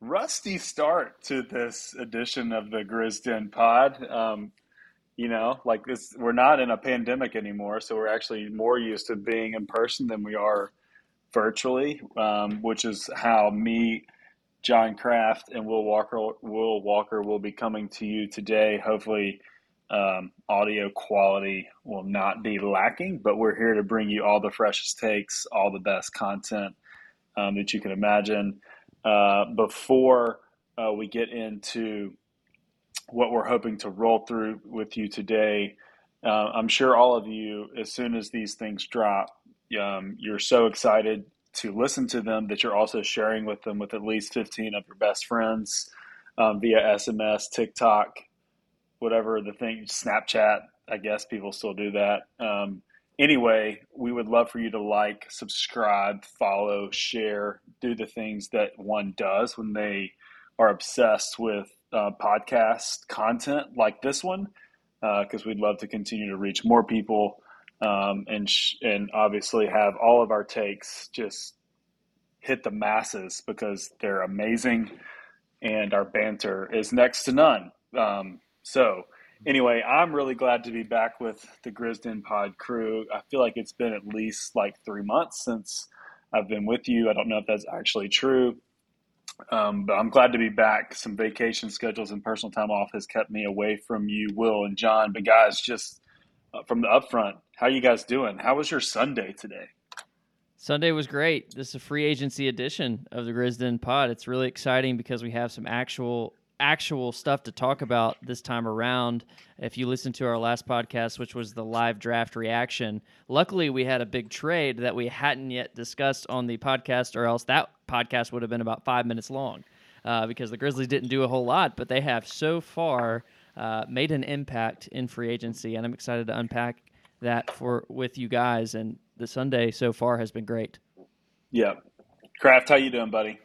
rusty start to this edition of the Grizzden Pod. Um, you know, like this, we're not in a pandemic anymore, so we're actually more used to being in person than we are virtually, um, which is how me, John Craft, and Will Walker Will Walker will be coming to you today. Hopefully, um, audio quality will not be lacking, but we're here to bring you all the freshest takes, all the best content um, that you can imagine. Uh, before uh, we get into what we're hoping to roll through with you today, uh, I'm sure all of you, as soon as these things drop, um, you're so excited to listen to them that you're also sharing with them with at least 15 of your best friends um, via SMS, TikTok, whatever the thing, Snapchat. I guess people still do that. Um, anyway, we would love for you to like, subscribe, follow, share, do the things that one does when they are obsessed with uh, podcast content like this one, because uh, we'd love to continue to reach more people um, and sh- and obviously have all of our takes just hit the masses because they're amazing, and our banter is next to none. Um, so anyway, I'm really glad to be back with the Grizzden Pod crew. I feel like it's been at least like three months since I've been with you. I don't know if that's actually true, um, but I'm glad to be back. Some vacation schedules and personal time off has kept me away from you, Will and John. But guys, just uh, from the upfront, how you guys doing? How was your Sunday today? Sunday was great. This is a free agency edition of the Grizzden Pod. It's really exciting because we have some actual actual stuff to talk about this time around. If you listen to our last podcast, which was the live draft reaction, luckily we had a big trade that we hadn't yet discussed on the podcast, or else that podcast would have been about five minutes long uh, because the Grizzlies didn't do a whole lot, but they have so far uh, made an impact in free agency, and I'm excited to unpack that for with you guys. And the Sunday so far has been great. Yeah, Craft, how you doing, buddy?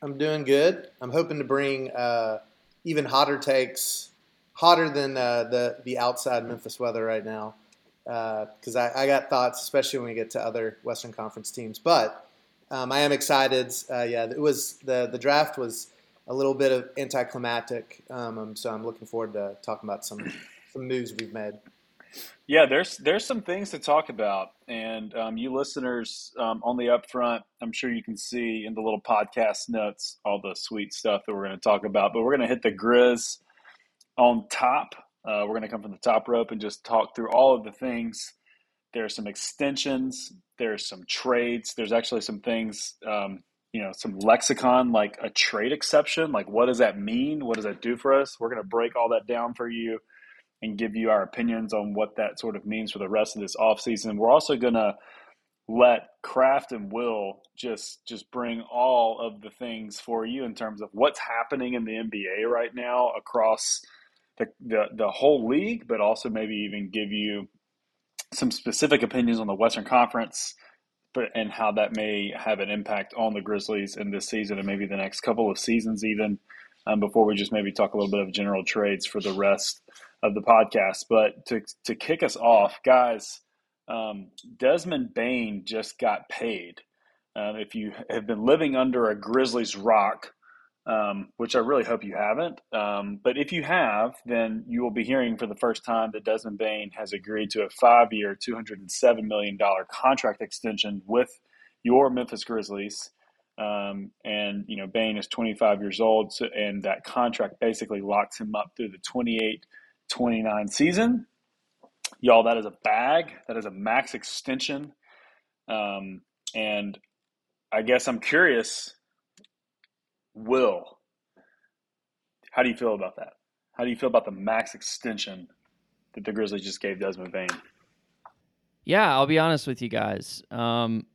I'm doing good. I'm hoping to bring uh, even hotter takes, hotter than uh, the the outside Memphis weather right now, because uh, I, I, got thoughts, especially when we get to other Western Conference teams. But um, I am excited. Uh, yeah, it was the the draft was a little bit of anticlimactic, um, so I'm looking forward to talking about some some moves we've made. Yeah, there's there's some things to talk about, and um, you listeners um, on the upfront, I'm sure you can see in the little podcast notes all the sweet stuff that we're going to talk about. But we're going to hit the Grizz on top. Uh, we're going to come from the top rope and just talk through all of the things. There's some extensions. There's some trades. There's actually some things, um, you know, some lexicon like a trade exception. Like, what does that mean? What does that do for us? We're going to break all that down for you and give you our opinions on what that sort of means for the rest of this offseason. We're also going to let Craft and Will just just bring all of the things for you in terms of what's happening in the NBA right now across the, the, the whole league, but also maybe even give you some specific opinions on the Western Conference and how that may have an impact on the Grizzlies in this season and maybe the next couple of seasons even um, before we just maybe talk a little bit of general trades for the rest of the podcast. But to, to kick us off, guys, um, Desmond Bane just got paid. Uh, if you have been living under a Grizzlies rock, um, which I really hope you haven't, um, but if you have, then you will be hearing for the first time that Desmond Bane has agreed to a five year, $207 million contract extension with your Memphis Grizzlies. Um, and you know Bane is 25 years old, so, and that contract basically locks him up through the 28 29 season. Y'all, that is a bag. That is a max extension. Um, and I guess I'm curious, Will, how do you feel about that? How do you feel about the max extension that the Grizzlies just gave Desmond Bane? Yeah, I'll be honest with you guys. Um,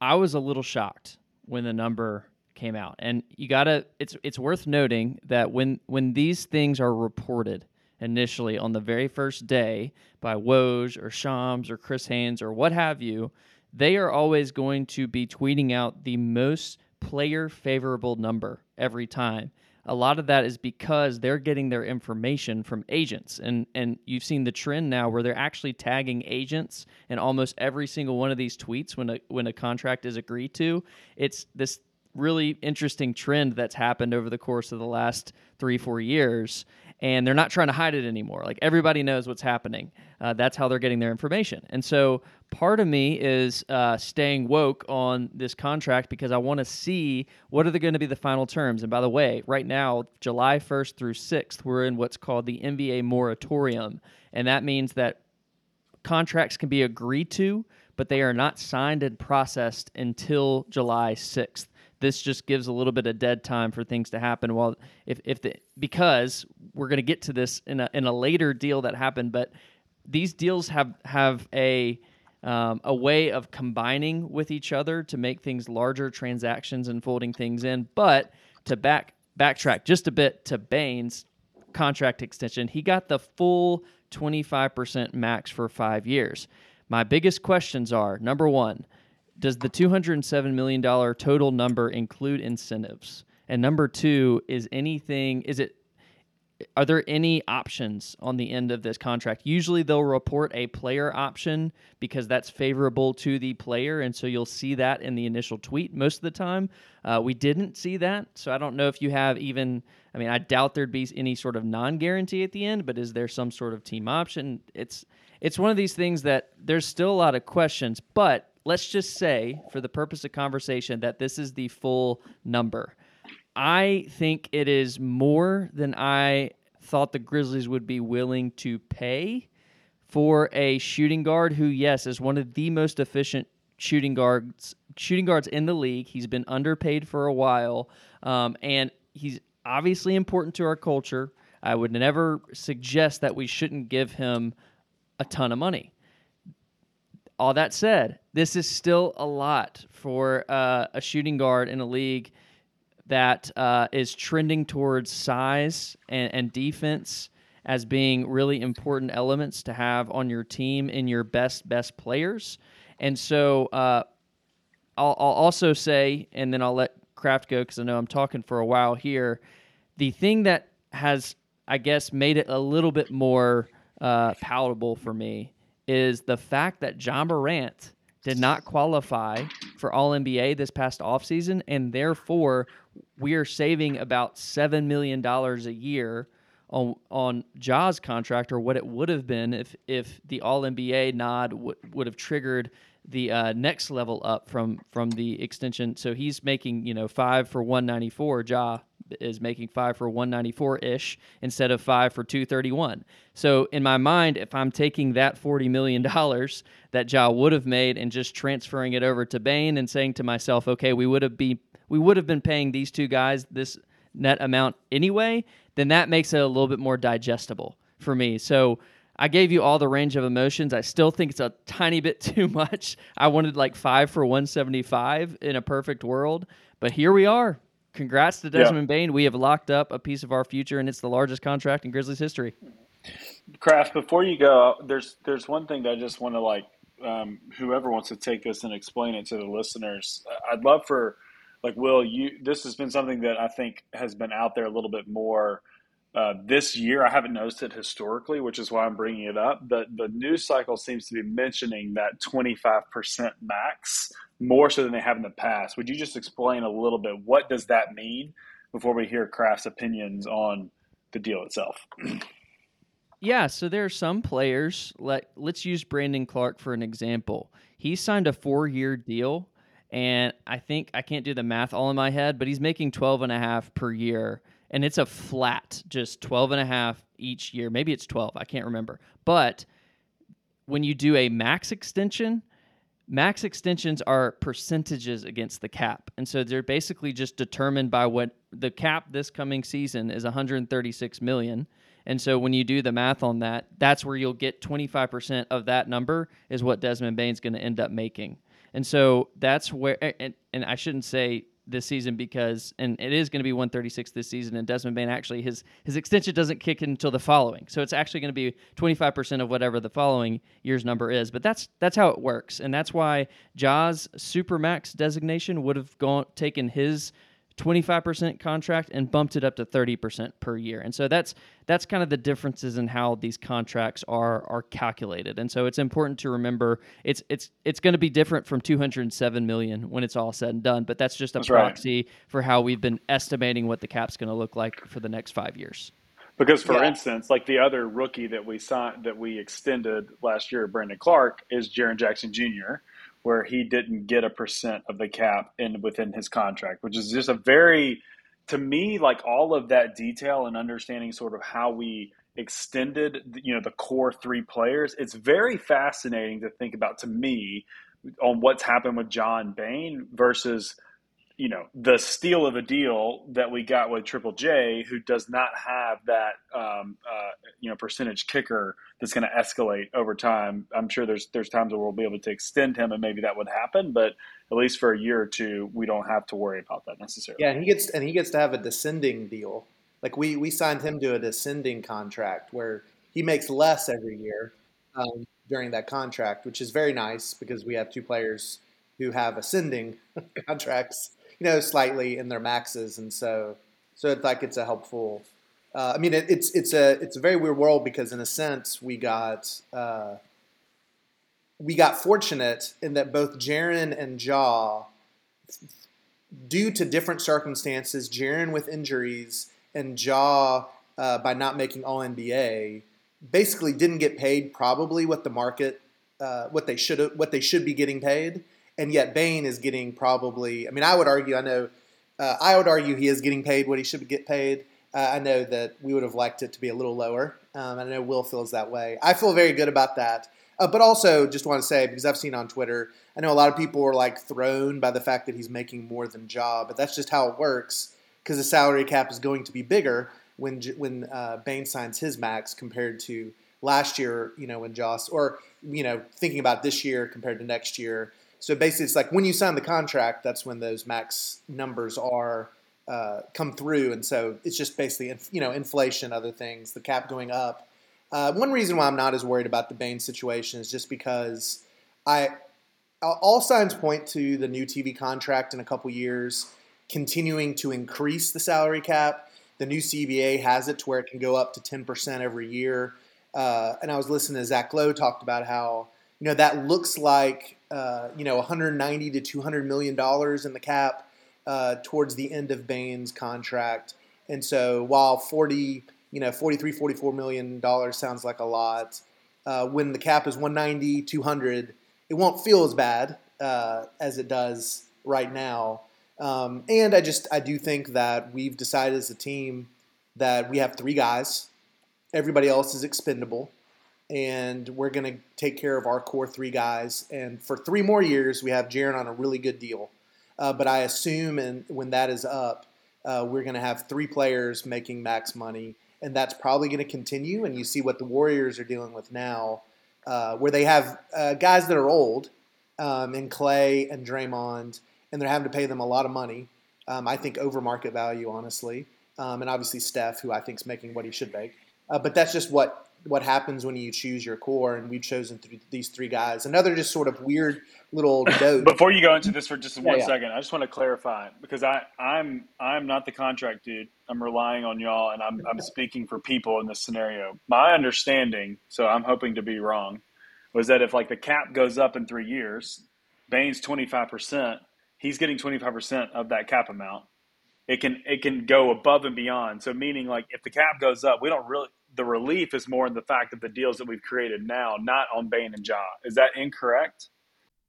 I was a little shocked when the number came out, and you gotta. It's it's worth noting that when when these things are reported, initially on the very first day by Woj or Shams or Chris Haynes or what have you, they are always going to be tweeting out the most player favorable number every time. A lot of that is because they're getting their information from agents. And and you've seen the trend now where they're actually tagging agents in almost every single one of these tweets when a when a contract is agreed to. It's this really interesting trend that's happened over the course of the last three, four years. And they're not trying to hide it anymore. Like everybody knows what's happening. Uh, that's how they're getting their information. And so part of me is uh, staying woke on this contract because I want to see what are going to be the final terms. And by the way, right now, July 1st through 6th, we're in what's called the NBA moratorium. And that means that contracts can be agreed to, but they are not signed and processed until July 6th. This just gives a little bit of dead time for things to happen. While if, if the because we're going to get to this in a in a later deal that happened, but these deals have have a um, a way of combining with each other to make things larger transactions and folding things in. But to back backtrack just a bit to Bane's contract extension, he got the full 25% max for five years. My biggest questions are number one, does the $207 million total number include incentives? And number two, is anything, is it, are there any options on the end of this contract? Usually they'll report a player option because that's favorable to the player. And so you'll see that in the initial tweet most of the time. Uh, we didn't see that. So I don't know if you have even, I mean, I doubt there'd be any sort of non guarantee at the end, but is there some sort of team option? It's, it's one of these things that there's still a lot of questions, but let's just say, for the purpose of conversation, that this is the full number. I think it is more than I thought the Grizzlies would be willing to pay for a shooting guard who, yes, is one of the most efficient shooting guards shooting guards in the league. He's been underpaid for a while, um, and he's obviously important to our culture. I would never suggest that we shouldn't give him a ton of money. All that said, this is still a lot for uh, a shooting guard in a league that uh, is trending towards size and, and, defense as being really important elements to have on your team in your best best players. And so uh, I'll, I'll, also say, and then I'll let Craft go because I know I'm talking for a while here. The thing that has, I guess, made it a little bit more uh, palatable for me is the fact that Ja Morant did not qualify for All NBA this past offseason, and therefore we are saving about $7 million a year on on Ja's contract or what it would have been if if the All NBA nod w- would have triggered the uh, next level up from from the extension. So he's making you know five for 194. Ja is making five for 194 ish instead of five for 231. So in my mind, if I'm taking that 40 million dollars that Ja would have made and just transferring it over to Bane and saying to myself, okay, we would have be we would have been paying these two guys this net amount anyway, then that makes it a little bit more digestible for me. So I gave you all the range of emotions. I still think it's a tiny bit too much. I wanted like five for 175 in a perfect world, but here we are. Congrats to Desmond yeah. Bane. We have locked up a piece of our future, and it's the largest contract in Grizzlies history. Craft, before you go, there's there's one thing that I just want to like um, whoever wants to take this and explain it to the listeners. I'd love for like Will you. This has been something that I think has been out there a little bit more uh, this year. I haven't noticed it historically, which is why I'm bringing it up. But the news cycle seems to be mentioning that 25% max more so than they have in the past. Would you just explain a little bit what does that mean before we hear Craft's opinions on the deal itself? Yeah, so there are some players. Let let's use Brandon Clarke for an example. He signed a four-year deal, and I think I can't do the math all in my head, but he's making 12 and a half per year and it's a flat just 12 and a half each year. Maybe it's 12 i can't remember. But when you do a max extension max extensions are percentages against the cap. And so they're basically just determined by what the cap this coming season is 136 million. And so when you do the math on that that's where you'll get 25% of that number is what desmond bane's going to end up making. And so that's where and, and i shouldn't say this season because and it is going to be 136 this season and Desmond Bane actually his his extension doesn't kick in until the following. So it's actually going to be 25% of whatever the following year's number is. But that's that's how it works. And that's why Ja's supermax designation would have gone taken his 25% contract and bumped it up to 30% per year. And so that's that's kind of the differences in how these contracts are are calculated. And so it's important to remember it's it's it's going to be different from 207 million when it's all said and done, but that's just a That's proxy right. for how we've been estimating what the cap's going to look like for the next 5 years. Because, for Yeah. instance, like the other rookie that we signed that we extended last year, Brandon Clarke, is Jaren Jackson Jr., where he didn't get a percent of the cap in within his contract, which is just a very, to me, like all of that detail and understanding sort of how we extended, you know, the core three players. It's very fascinating to think about to me on what's happened with John Bane versus you know the steal of a deal that we got with Triple J, who does not have that um, uh, you know percentage kicker that's going to escalate over time. I'm sure there's there's times where we'll be able to extend him, and maybe that would happen, but at least for a year or two, we don't have to worry about that necessarily. Yeah, and he gets and he gets to have a descending deal. Like we we signed him to a descending contract where he makes less every year um, during that contract, which is very nice because we have two players who have ascending contracts, you know, slightly in their maxes, and so so it's like it's a helpful. Uh, I mean, it, it's it's a it's a very weird world because in a sense we got. Uh, we got fortunate in that both Jaren and Ja due to different circumstances, Jaren with injuries and Ja uh, by not making All NBA, basically didn't get paid probably what the market, uh, what they should what they should be getting paid, and yet Bane is getting probably. I mean, I would argue. I know. Uh, I would argue he is getting paid what he should get paid. Uh, I know that we would have liked it to be a little lower. Um, I know Will feels that way. I feel very good about that. Uh, but also, just want to say because I've seen on Twitter, I know a lot of people were like thrown by the fact that he's making more than Ja, but that's just how it works because the salary cap is going to be bigger when when uh, Bane signs his max compared to last year. You know when Joss or you know thinking about this year compared to next year. So basically, it's like when you sign the contract, that's when those max numbers are uh, come through, and so it's just basically you know inflation, other things, the cap going up. Uh, one reason why I'm not as worried about the Bane situation is just because I all signs point to the new TV contract in a couple years continuing to increase the salary cap. The new CBA has it to where it can go up to 10% every year. Uh, and I was listening to Zach Lowe talked about how you know that looks like uh, you know 190 to 200 million dollars in the cap uh, towards the end of Bane's contract. And so while 40 you know 43 44 million dollars sounds like a lot uh, when the cap is 190 200 it won't feel as bad uh, as it does right now. Um, and i just i do think that we've decided as a team that we have three guys. Everybody else is expendable and we're going to take care of our core three guys and for three more years we have Jaren on a really good deal uh, but i assume and when that is up uh, we're going to have three players making max money and that's probably going to continue. And you see what the Warriors are dealing with now, uh, where they have uh, guys that are old, um, and Clay and Draymond, and they're having to pay them a lot of money. Um, I think over market value, honestly, um, and obviously Steph, who I think is making what he should make. Uh, but that's just what what happens when you choose your core, and we've chosen th- these three guys. Another just sort of weird little note. Before you go into this for just Yeah, one yeah. second, I just want to clarify because I, I'm I'm not the contract dude. I'm relying on y'all, and I'm I'm speaking for people in this scenario. My understanding, so I'm hoping to be wrong, was that if like the cap goes up in three years, Bane's 25 percent, he's getting 25 percent of that cap amount. It can it can go above and beyond. So meaning like if the cap goes up, we don't really. The relief is more in the fact of the deals that we've created now, not on Bane and Ja. Is that incorrect?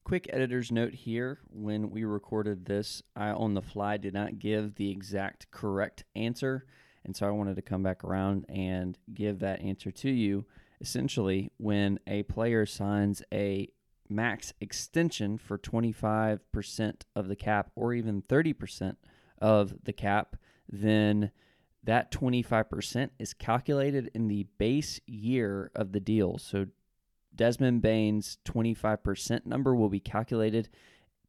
Quick editor's note here. When we recorded this, I on the fly did not give the exact correct answer. And so I wanted to come back around and give that answer to you. Essentially, when a player signs a max extension for 25% of the cap or even 30% of the cap, then that 25% is calculated in the base year of the deal. So Desmond Bane's 25% number will be calculated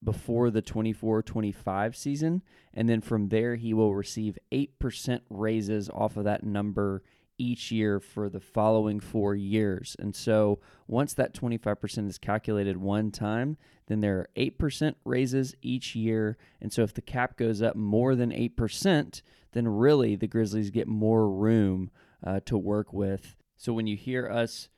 before the 24 25 season. And then from there, he will receive 8% raises off of that number each year for the following four years. And so once that 25% is calculated one time, then there are 8% raises each year. And so if the cap goes up more than 8%, then really the Grizzlies get more room uh, to work with. So when you hear us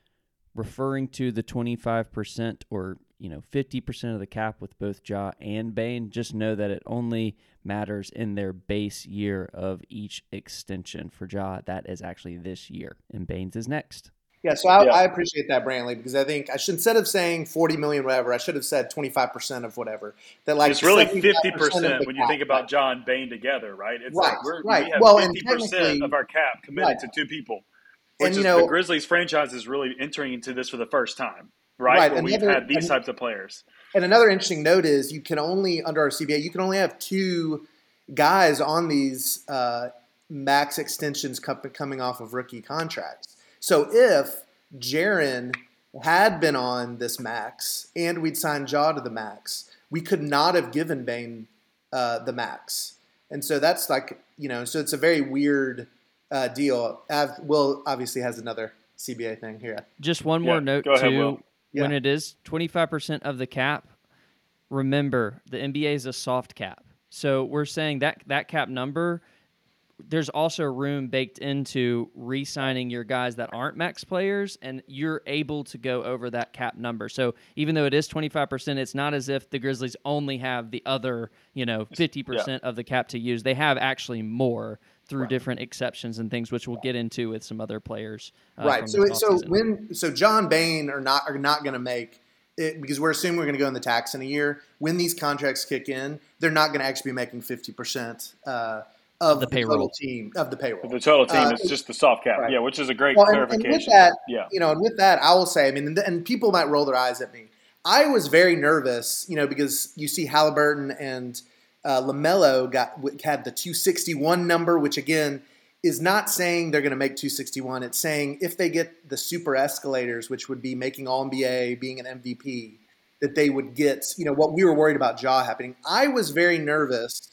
referring to the 25% or you know 50% of the cap with both Ja and Bane, just know that it only matters in their base year of each extension. For Ja, that is actually this year, and Bane's is next. Yeah, so I, yeah. I appreciate that, Brantley, because I think I should instead of saying forty million, whatever, I should have said twenty five percent of whatever. That like it's really fifty percent when you think about John Bane together, right? It's right, like we're, right. we have well, fifty percent of our cap committed right. to two people, which and, is know, the Grizzlies franchise is really entering into this for the first time, right? right. Where another, we've had these types of players. And another interesting note is you can only under our CBA you can only have two guys on these uh, max extensions coming off of rookie contracts. So if Jaren had been on this max and we'd signed Ja to the max, we could not have given Bane uh, the max. And so that's like, you know, so it's a very weird uh, deal. Av- Will obviously has another CBA thing here. Just one more yeah, note, ahead, too. Yeah. When it is 25% of the cap, remember the NBA is a soft cap. So we're saying that that cap number – there's also room baked into re-signing your guys that aren't max players and you're able to go over that cap number. So even though it is 25% it's not as if the grizzlies only have the other you know 50% yeah. of the cap to use. They have actually more through right. different exceptions and things which we'll get into with some other players uh, right. so so when so john bane are not are not going to make it, because we're assuming we're going to go in the tax in a year. When these contracts kick in they're not going to actually be making 50% uh, of the, the payroll team of the payroll. The total team uh, is just the soft cap, right. yeah, which is a great well, clarification. And, and with that, yeah, you know, and with that, I will say, I mean, and people might roll their eyes at me. I was very nervous, you know, because you see Halliburton and uh, Lamelo got had the 261 number, which again is not saying they're going to make 261. It's saying if they get the super escalators, which would be making All NBA, being an MVP, that they would get, you know, what we were worried about Ja happening. I was very nervous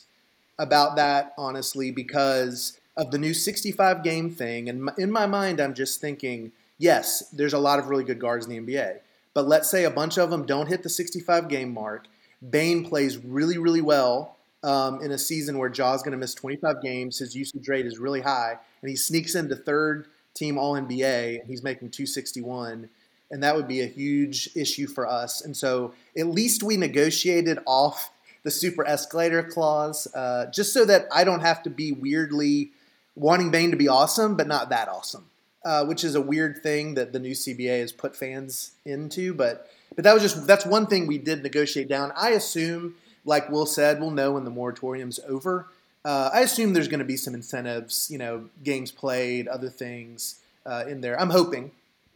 about that, honestly, because of the new 65 game thing. And in my mind, I'm just thinking, yes, there's a lot of really good guards in the NBA. But let's say a bunch of them don't hit the 65 game mark. Bane plays really, really well um, in a season where Ja's going to miss 25 games. His usage rate is really high, and he sneaks into third team All NBA, he's making 261. And that would be a huge issue for us. And so at least we negotiated off the super escalator clause, uh, just so that I don't have to be weirdly wanting Bane to be awesome, but not that awesome, uh, which is a weird thing that the new CBA has put fans into. But but that was just that's one thing we did negotiate down. I assume, like Will said, we'll know when the moratorium's over. Uh, I assume there's going to be some incentives, you know, games played, other things uh, in there. I'm hoping.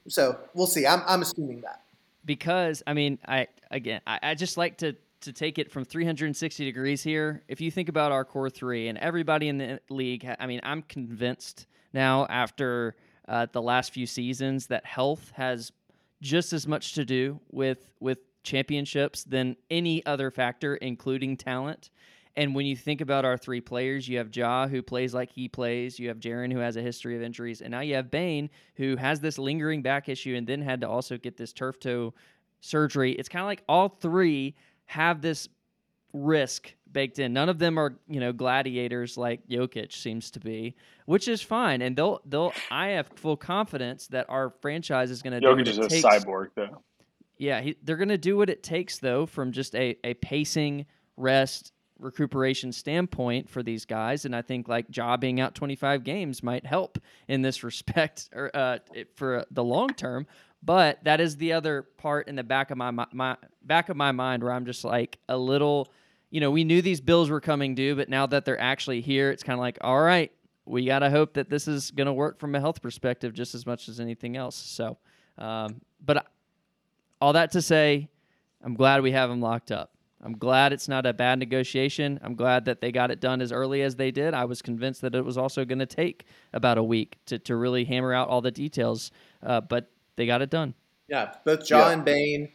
So we'll see. I'm, I'm assuming that because I mean, I again, I, I, just like to to take it from 360 degrees here, if you think about our core three and everybody in the league, I mean, I'm convinced now after uh, the last few seasons that health has just as much to do with with championships than any other factor, including talent. And when you think about our three players, you have Ja who plays like he plays, you have Jaren who has a history of injuries, and now you have Bane who has this lingering back issue and then had to also get this turf toe surgery. It's kind of like all three have this risk baked in. None of them are, you know, gladiators like Jokic seems to be, which is fine. And they'll they'll I have full confidence that our franchise is going to do what is a takes. cyborg though. Yeah, he, they're going to do what it takes though from just a a pacing, rest, recuperation standpoint for these guys and I think like Ja being out 25 games might help in this respect or uh, for the long term but that is the other part in the back of my, my back of my mind where I'm just like a little, you know, we knew these bills were coming due, but now that they're actually here, it's kind of like, all right, we got to hope that this is going to work from a health perspective just as much as anything else. So, um, but all that to say, I'm glad we have them locked up. I'm glad it's not a bad negotiation. I'm glad that they got it done as early as they did. I was convinced that it was also going to take about a week to, to really hammer out all the details. Uh, but they got it done. Yeah, both John yeah. and Bane,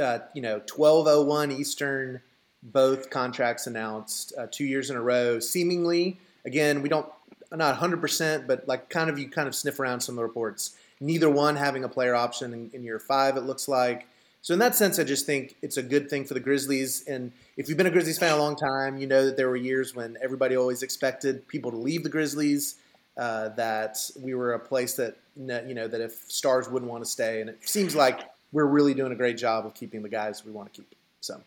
uh, you know, twelve oh one Eastern, both contracts announced uh, two years in a row. Seemingly, again, we don't. not 100 percent, but like kind of you kind of sniff around some of the reports. Neither one having a player option in, in year five. It looks like. So in that sense, I just think it's a good thing for the Grizzlies. And if you've been a Grizzlies fan a long time, you know that there were years when everybody always expected people to leave the Grizzlies. Uh, that we were a place that you know that if stars wouldn't want to stay, and it seems like we're really doing a great job of keeping the guys we want to keep. So,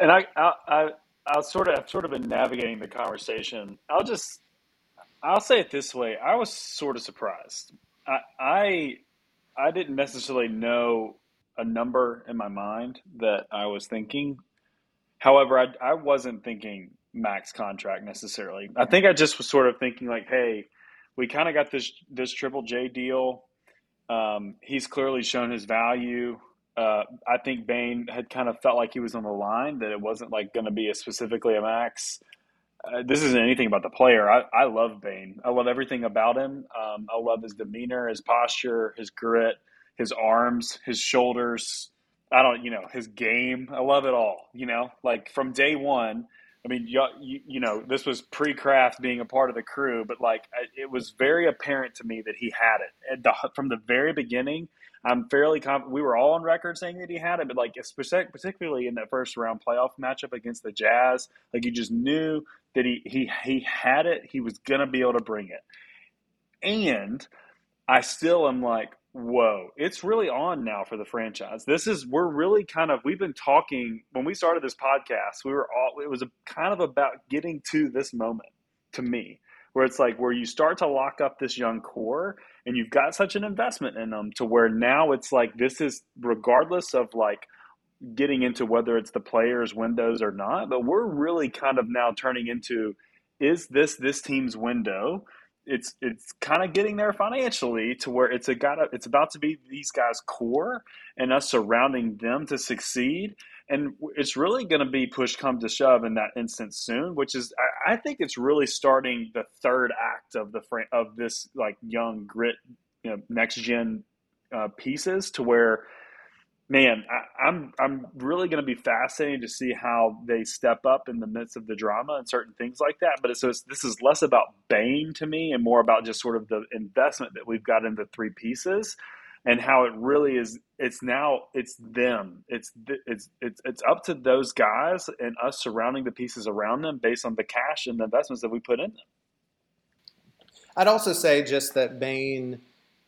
and I, I, I I'll sort of I've sort of been navigating the conversation. I'll just I'll say it this way. I was sort of surprised. I I, I didn't necessarily know a number in my mind that I was thinking. However, I, I wasn't thinking max contract necessarily. I think I just was sort of thinking like, hey, we kind of got this this Triple J deal. Um, he's clearly shown his value. Uh, I think Bane had kind of felt like he was on the line that it wasn't like going to be a specifically a max. Uh, this isn't anything about the player. I, I love Bane. I love everything about him. Um, I love his demeanor, his posture, his grit his arms, his shoulders. I don't, you know, his game. I love it all. You know, like from day one. I mean, you, you, know, this was pre Craft being a part of the crew, but like it was very apparent to me that he had it the, from the very beginning. I'm fairly confident. We were all on record saying that he had it, but like particularly in that first round playoff matchup against the Jazz, like you just knew that he he he had it. He was gonna be able to bring it, and I still am like, whoa, it's really on now for the franchise. This is we're really kind of we've been talking when we started this podcast. We were all it was a, kind of about getting to this moment to me where it's like where you start to lock up this young core and you've got such an investment in them to where now it's like this is regardless of like getting into whether it's the players windows or not but we're really kind of now turning into is this this team's window it's it's kind of getting there financially to where it's a got it's about to be these guys core and us surrounding them to succeed. And it's really going to be push come to shove in that instance soon which is I, I, think it's really starting the third act of the of this like young grit you know, next gen uh, pieces to where man, I, am I'm, I'm really going to be fascinated to see how they step up in the midst of the drama and certain things like that. But it's, so it's, this is less about Bane to me and more about just sort of the investment that we've got in the three pieces and how it really is. It's now it's them. It's it's it's it's up to those guys and us surrounding the pieces around them based on the cash and the investments that we put in them. I'd also say just that Bane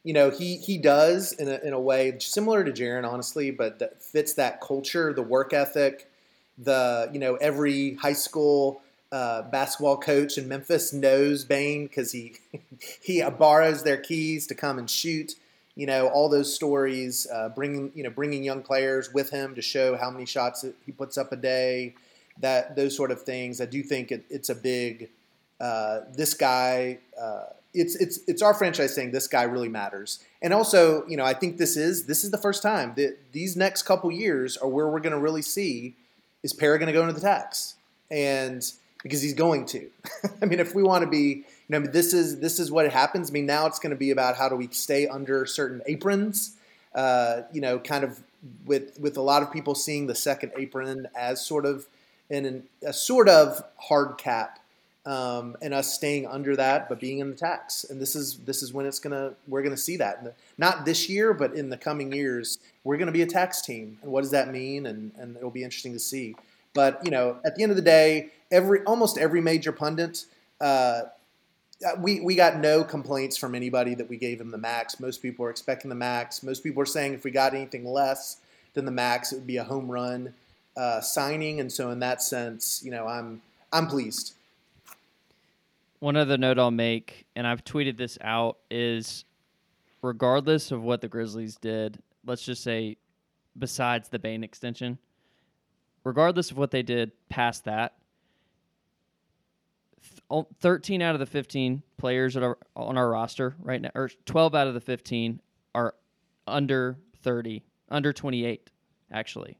you know, he he does in a, in a way similar to Jaren, honestly, but that fits that culture, the work ethic, the you know every high school uh, basketball coach in Memphis knows Bane because he he borrows their keys to come and shoot. You know all those stories, uh, bringing you know bringing young players with him to show how many shots he puts up a day, that those sort of things. I do think it, it's a big. Uh, this guy uh, it's it's it's our franchise saying this guy really matters. And also, you know, I think this is this is the first time that these next couple years are where we're going to really see is Pera going to go into the tax, and because he's going to. I mean, if we want to be, you know, I mean, this is this is what happens. I mean, now it's going to be about how do we stay under certain aprons. Uh, you know, kind of with with a lot of people seeing the second apron as sort of in a sort of hard cap um, and us staying under that, but being in the tax. And this is this is when it's gonna we're gonna see that. Not this year, but in the coming years, we're gonna be a tax team. And what does that mean? And and it'll be interesting to see. But you know, at the end of the day, every almost every major pundit. Uh, we, we got no complaints from anybody that we gave him the max. Most people are expecting the max. Most people are saying if we got anything less than the max, it would be a home run uh, signing. And so, in that sense, you know, I'm I'm pleased. One other note I'll make, and I've tweeted this out, is regardless of what the Grizzlies did, let's just say besides the Bane extension, regardless of what they did past that, 13 out of the 15 players that are on our roster right now, or 12 out of the 15 are under 30, under 28, actually.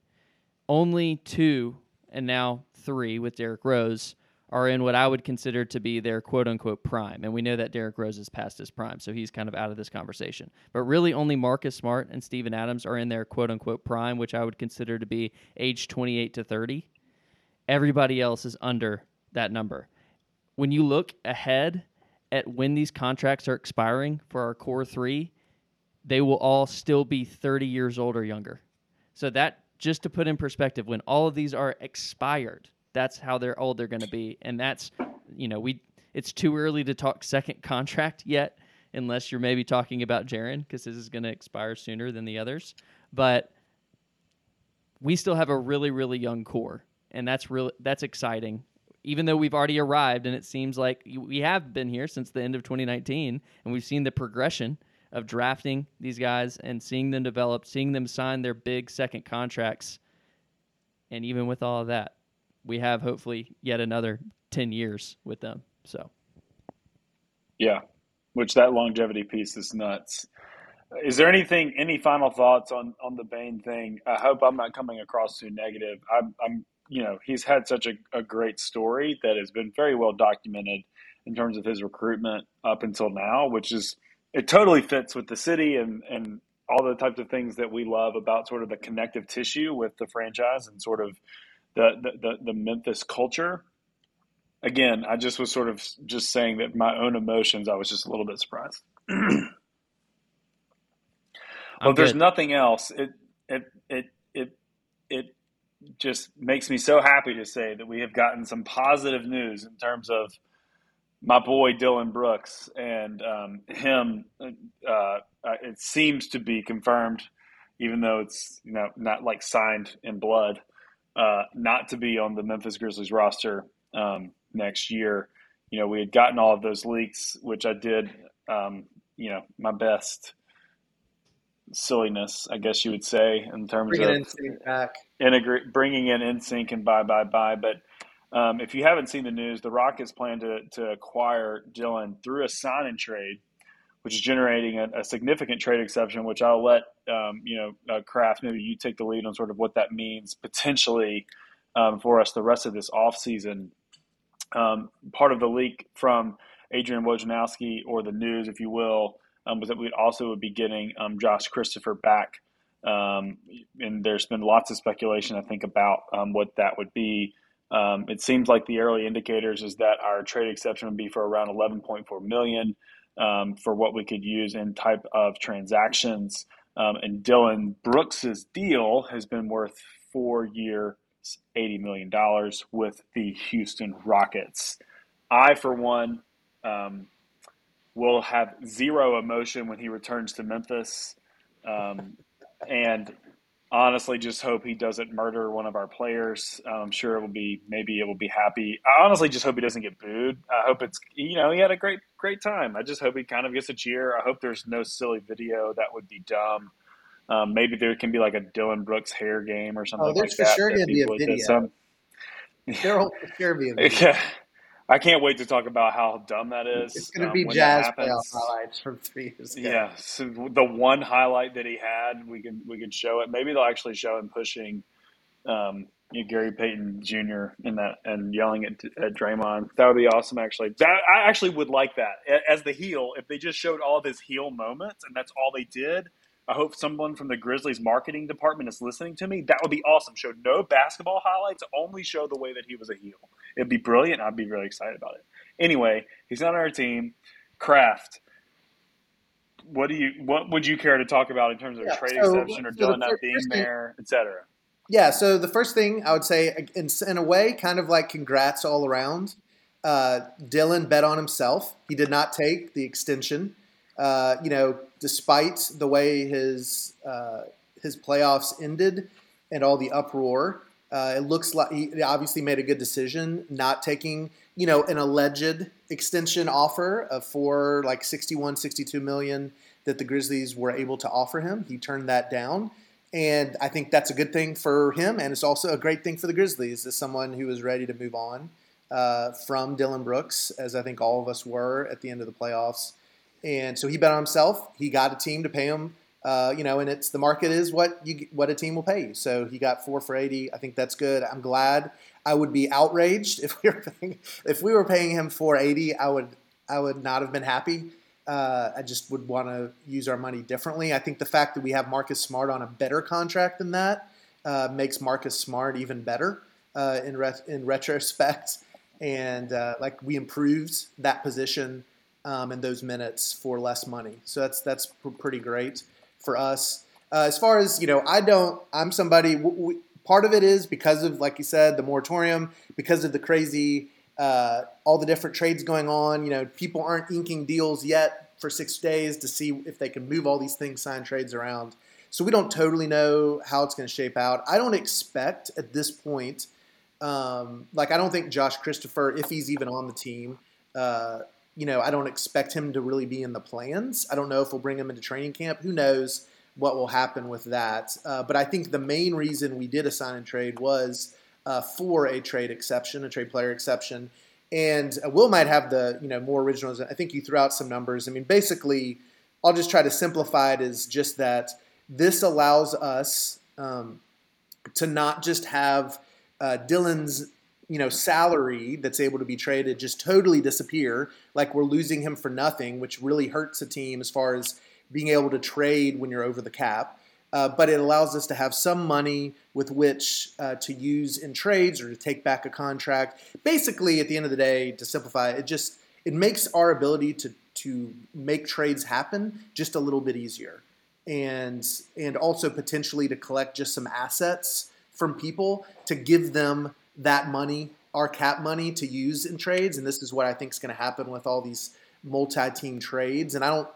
Only two, and now three with Derrick Rose, are in what I would consider to be their quote unquote prime. And we know that Derrick Rose is past his prime, so he's kind of out of this conversation. But really, only Marcus Smart and Steven Adams are in their quote unquote prime, which I would consider to be age 28 to 30. Everybody else is under that number. when you look ahead at when these contracts are expiring for our core three, they will all still be 30 years old or younger. So that just to put in perspective, when all of these are expired, that's how they're old they're going to be, and that's you know we it's too early to talk second contract yet, unless you're maybe talking about Jaren because this is going to expire sooner than the others. But we still have a really really young core, and that's really that's exciting. Even though we've already arrived, and it seems like we have been here since the end of 2019, and we've seen the progression of drafting these guys and seeing them develop, seeing them sign their big second contracts. And even with all of that, we have hopefully yet another 10 years with them. So, yeah, which that longevity piece is nuts. Is there anything, any final thoughts on on the Bane thing? I hope I'm not coming across too negative. I'm, I'm you know, he's had such a, a great story that has been very well documented in terms of his recruitment up until now, which is it totally fits with the city and and all the types of things that we love about sort of the connective tissue with the franchise and sort of the the, the, the Memphis culture again, I just was sort of just saying that my own emotions, I was just a little bit surprised. well, there's nothing else, it it it it it just makes me so happy to say that we have gotten some positive news in terms of my boy Dillon Brooks and um, him. Uh, uh, it seems to be confirmed, even though it's you know not like signed in blood, uh, not to be on the Memphis Grizzlies roster. Um, next year. You know, we had gotten all of those leaks, which I did, um, you know, my best silliness, I guess you would say, in terms bringing of in back. integrate, bringing in NSYNC and bye, bye, bye. But um, if you haven't seen the news, the Rockets plan to, to acquire Dillon through a sign and trade, which is generating a, a significant trade exception, which I'll let, um, you know, uh, Craft, maybe you take the lead on sort of what that means potentially um, for us the rest of this offseason. Um, part of the leak from Adrian Wojnarowski, or the news, if you will, um, was that we also would be getting um, Josh Christopher back. Um, and there's been lots of speculation, I think, about um, what that would be. It seems like the early indicators is that our trade exception would be for around 11.4 million for what we could use in type of transactions. and Dillon Brooks's deal has been worth four year $80 million with the Houston Rockets. I, for one, um, will have zero emotion when he returns to Memphis. Um, and honestly, just hope he doesn't murder one of our players. I'm sure it will be, maybe it will be happy. I honestly just hope he doesn't get booed. I hope it's, you know, he had a great, great time. I just hope he kind of gets a cheer. I hope there's no silly video. That would be dumb. Um, maybe there can be like a Dillon Brooks hair game or something oh, there's like for that. Sure gonna be a video. Some, there will for sure be a video. Yeah. I can't wait to talk about how dumb that is. It's going to um, be Jazz playoff highlights from three years ago. Yeah, so the one highlight that he had, we can we can show it. Maybe they'll actually show him pushing um, you know, Gary Payton Jr. in that and yelling at, at Draymond. That would be awesome. Actually, that I actually would like that as the heel. If they just showed all of his heel moments and that's all they did, I hope someone from the Grizzlies marketing department is listening to me. That would be awesome. Show no basketball highlights, only show the way that he was a heel. It'd be brilliant. I'd be really excited about it. Anyway, he's not on our team. Craft. What do you? What would you care to talk about in terms of Yeah, trade so- exception or so Dillon not being there, etc. Yeah, so the first thing I would say, in, in a way, kind of like congrats all around. Uh, Dillon bet on himself. He did not take the extension. Uh, you know, despite the way his uh, his playoffs ended and all the uproar, uh, it looks like he obviously made a good decision not taking, you know, an alleged extension offer of for like 61, 62 million that the Grizzlies were able to offer him. He turned that down. And I think that's a good thing for him, and it's also a great thing for the Grizzlies as someone who is ready to move on uh, from Dillon Brooks, as I think all of us were at the end of the playoffs. And so he bet on himself. He got a team to pay him, uh, you know, and it's the market is what you what a team will pay you. So he got four for eighty. I think that's good. I'm glad. I would be outraged if we were paying, if we were paying him four eighty. I would I would not have been happy. Uh, I just would want to use our money differently. I think the fact that we have Marcus Smart on a better contract than that uh, makes Marcus Smart even better uh, in in retrospect. and uh, like we improved that position um, those minutes for less money. So that's that's pr- pretty great for us. Uh, as far as you know, I don't. I'm somebody. W- w- part of it is because of, like you said, the moratorium, because of the crazy, uh, all the different trades going on. You know, people aren't inking deals yet for six days to see if they can move all these things, sign trades around. So we don't totally know how it's going to shape out. I don't expect at this point. Um, like I don't think Josh Christopher, if he's even on the team, uh, you know, I don't expect him to really be in the plans. I don't know if we'll bring him into training camp. Who knows what will happen with that? Uh, but I think the main reason we did a sign and trade was uh, for a trade exception, a trade player exception. And uh, Will might have the you know more originals. I think you threw out some numbers. I mean, basically, I'll just try to simplify it as just that this allows us um, to not just have uh, Dillon's you know salary that's able to be traded just totally disappear like we're losing him for nothing which really hurts a team as far as being able to trade when you're over the cap. Uh, but it allows us to have some money with which uh, to use in trades or to take back a contract. Basically at the end of the day to simplify it just it makes our ability to to make trades happen just a little bit easier. And and also potentially to collect just some assets from people to give them that money, our cap money, to use in trades. And this is what I think is going to happen with all these multi-team trades. And I don't.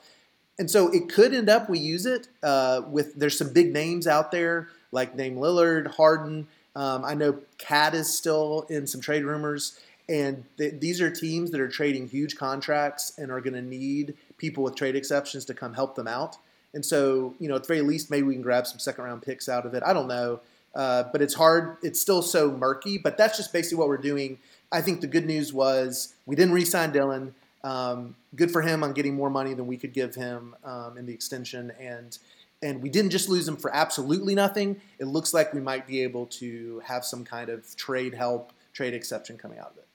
And so it could end up we use it uh, with. There's some big names out there like Dame Lillard, Harden. Um, I know KAT is still in some trade rumors, and th- these are teams that are trading huge contracts and are going to need people with trade exceptions to come help them out. And so, you know, at the very least, maybe we can grab some second round picks out of it. I don't know. Uh, but it's hard. It's still so murky. But that's just basically what we're doing. I think the good news was we didn't re-sign Dillon. Um, good for him on getting more money than we could give him um, in the extension, and and we didn't just lose him for absolutely nothing. It looks like we might be able to have some kind of trade help, trade exception coming out of it.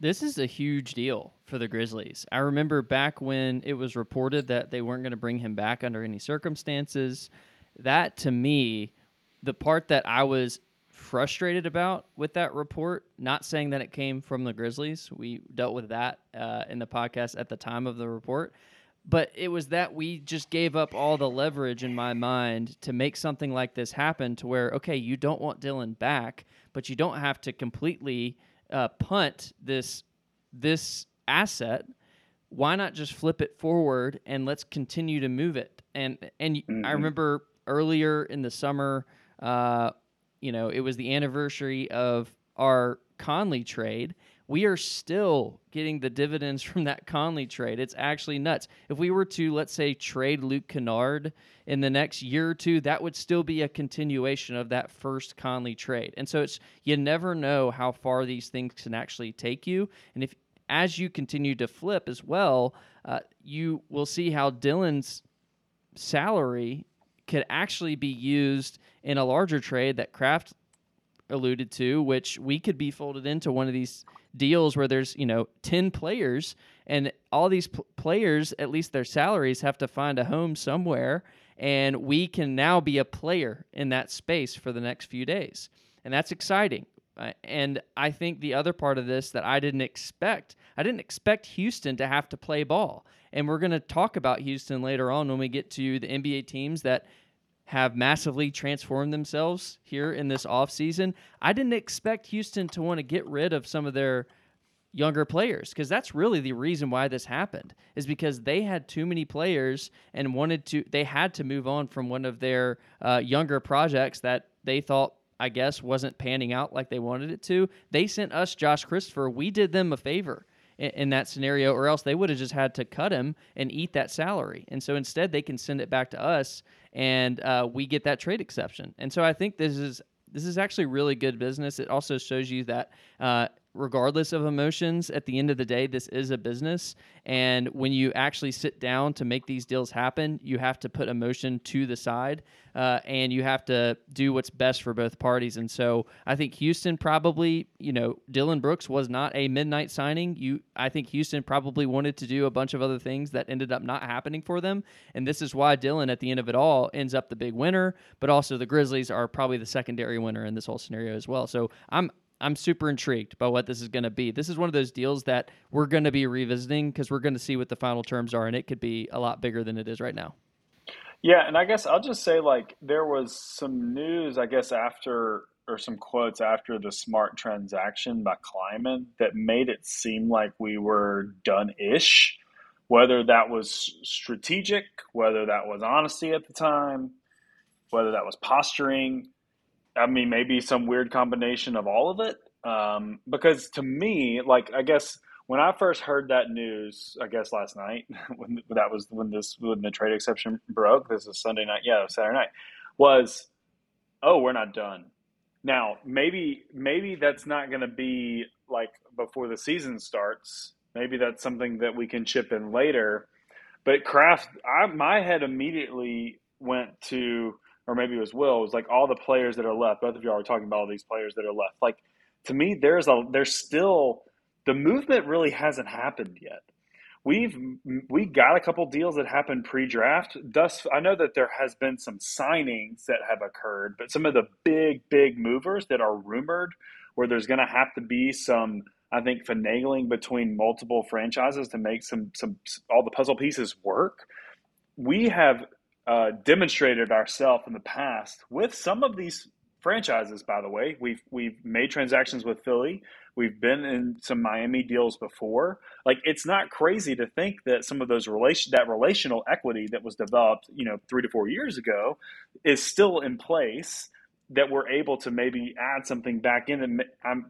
This is a huge deal for the Grizzlies. I remember back when it was reported that they weren't going to bring him back under any circumstances. That to me the part that I was frustrated about with that report, not saying that it came from the Grizzlies, we dealt with that uh, in the podcast at the time of the report, but it was that we just gave up all the leverage in my mind to make something like this happen to where, okay, you don't want Dillon back, but you don't have to completely uh, punt this this asset why not just flip it forward and let's continue to move it and and mm-hmm. i remember earlier in the summer uh, you know, it was the anniversary of our Conley trade. We are still getting the dividends from that Conley trade. It's actually nuts. If we were to, let's say, trade Luke Kennard in the next year or two, that would still be a continuation of that first Conley trade. And so it's you never know how far these things can actually take you. And if as you continue to flip as well, uh, you will see how Dillon's salary could actually be used in a larger trade that Craft alluded to, which we could be folded into one of these deals where there's you know 10 players and all these players at least their salaries have to find a home somewhere and we can now be a player in that space for the next few days. And that's exciting. Uh, and i think the other part of this that i didn't expect i didn't expect houston to have to play ball and we're going to talk about houston later on when we get to the nba teams that have massively transformed themselves here in this offseason. I didn't expect Houston to want to get rid of some of their younger players because that's really the reason why this happened is because they had too many players and wanted to they had to move on from one of their uh, younger projects that they thought I guess wasn't panning out like they wanted it to. They sent us Josh Christopher. We did them a favor in, that scenario, or else they would have just had to cut him and eat that salary. And so instead, they can send it back to us, and uh, we get that trade exception. And so I think this is this is actually really good business. It also shows you that uh, regardless of emotions, at the end of the day, this is a business. And when you actually sit down to make these deals happen, you have to put emotion to the side uh, and you have to do what's best for both parties. And so I think Houston probably, you know, Dillon Brooks was not a midnight signing. You, I think Houston probably wanted to do a bunch of other things that ended up not happening for them. And this is why Dillon, at the end of it all, ends up the big winner. But also the Grizzlies are probably the secondary winner in this whole scenario as well. So I'm I'm super intrigued by what this is going to be. This is one of those deals that we're going to be revisiting because we're going to see what the final terms are, and it could be a lot bigger than it is right now. Yeah, and I guess I'll just say like there was some news, I guess after or some quotes after the smart transaction by Kleiman that made it seem like we were done-ish. Whether that was strategic, whether that was honesty at the time, whether that was posturing, I mean, maybe some weird combination of all of it. Um, because to me, like, I guess when I first heard that news, I guess last night, when that was when this when the trade exception broke, this is Sunday night, yeah, Saturday night, was, oh, we're not done. Now, maybe maybe that's not going to be like before the season starts. Maybe that's something that we can chip in later. But Craft, I, my head immediately went to or maybe it was Will, it was like all the players that are left. Both of y'all are talking about all these players that are left. Like to me, there's a there's still the movement really hasn't happened yet. We've we got a couple deals that happened pre-draft. Thus, I know that there has been some signings that have occurred, but some of the big big movers that are rumored, where there's going to have to be some, I think, finagling between multiple franchises to make some some all the puzzle pieces work. We have uh, demonstrated ourselves in the past with some of these franchises. By the way, we've we've made transactions with Philly. We've been in some Miami deals before. Like it's not crazy to think that some of those relation that relational equity that was developed, you know, three to four years ago, is still in place. That we're able to maybe add something back in, and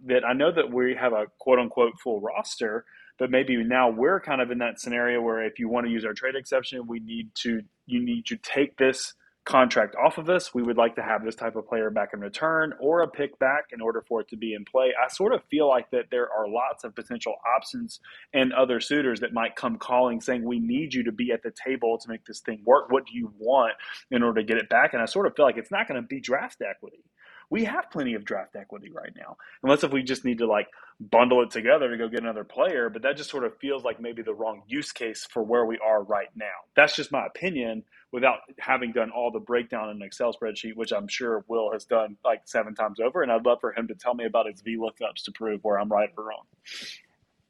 that I know that we have a quote unquote full roster, but maybe now we're kind of in that scenario where if you want to use our trade exception, we need to you need to take this contract off of us. We would like to have this type of player back in return or a pick back in order for it to be in play. I sort of feel like that there are lots of potential options and other suitors that might come calling saying, We need you to be at the table to make this thing work. What do you want in order to get it back? And I sort of feel like it's not going to be draft equity we have plenty of draft equity right now. Unless if we just need to like bundle it together to go get another player, but that just sort of feels like maybe the wrong use case for where we are right now. That's just my opinion without having done all the breakdown in an Excel spreadsheet, which I'm sure Will has done like seven times over. And I'd love for him to tell me about his VLOOKUPs to prove where I'm right or wrong.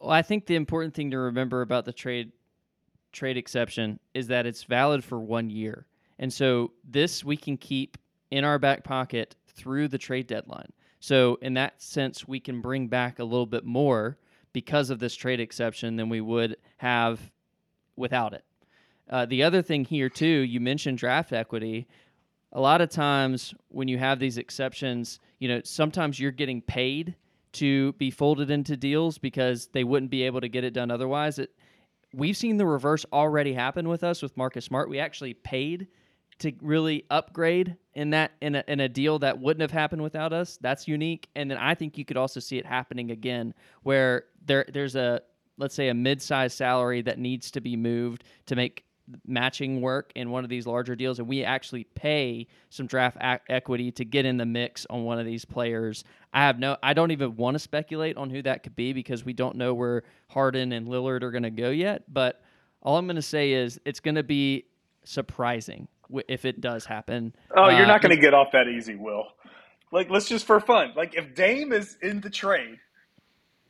Well, I think the important thing to remember about the trade trade exception is that it's valid for one year. And so this we can keep in our back pocket through the trade deadline. So, in that sense, we can bring back a little bit more because of this trade exception than we would have without it. Uh, the other thing here, too, you mentioned draft equity. A lot of times when you have these exceptions, you know, sometimes you're getting paid to be folded into deals because they wouldn't be able to get it done otherwise. It, we've seen the reverse already happen with us with Marcus Smart. We actually paid to really upgrade in that in a, in a deal that wouldn't have happened without us. That's unique. And then I think you could also see it happening again where there there's a let's say a mid-sized salary that needs to be moved to make matching work in one of these larger deals and we actually pay some draft equity to get in the mix on one of these players. I have no I don't even want to speculate on who that could be because we don't know where Harden and Lillard are going to go yet, but all I'm going to say is it's going to be surprising if it does happen. Oh, you're uh, not going to get off that easy, Will. Like, let's just for fun. Like, if Dame is in the trade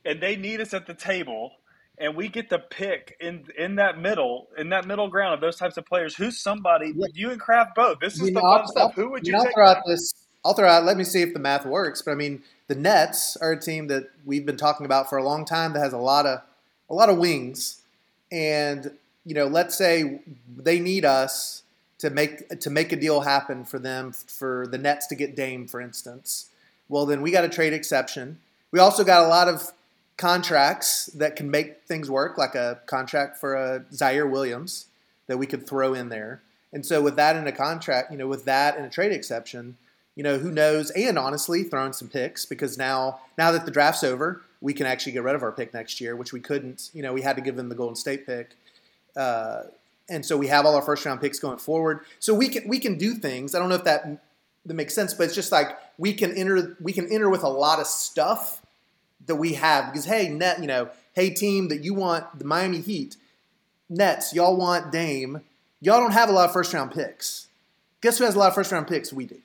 and they need us at the table, and we get to pick in in that middle in that middle ground of those types of players, who's somebody? Yeah. You and Craft both. This is the fun I'll, stuff. Who would you? take? I'll throw out this. I'll throw out. Let me see if the math works. But I mean, the Nets are a team that we've been talking about for a long time that has a lot of a lot of wings, and you know, let's say they need us to make to make a deal happen for them for the Nets to get Dame, for instance. Well, then we got a trade exception. We also got a lot of contracts that can make things work, like a contract for a Ziaire Williams that we could throw in there. And so with that in a contract, you know, with that and a trade exception, you know, who knows? And honestly, throwing some picks because now now that the draft's over, we can actually get rid of our pick next year, which we couldn't. You know, we had to give them the Golden State pick. Uh, and so we have all our first round picks going forward. So we can we can do things. I don't know if that that makes sense, but it's just like we can enter we can enter with a lot of stuff that we have because hey net you know hey team that you want the Miami Heat Nets y'all want Dame y'all don't have a lot of first round picks. Guess who has a lot of first round picks? We do.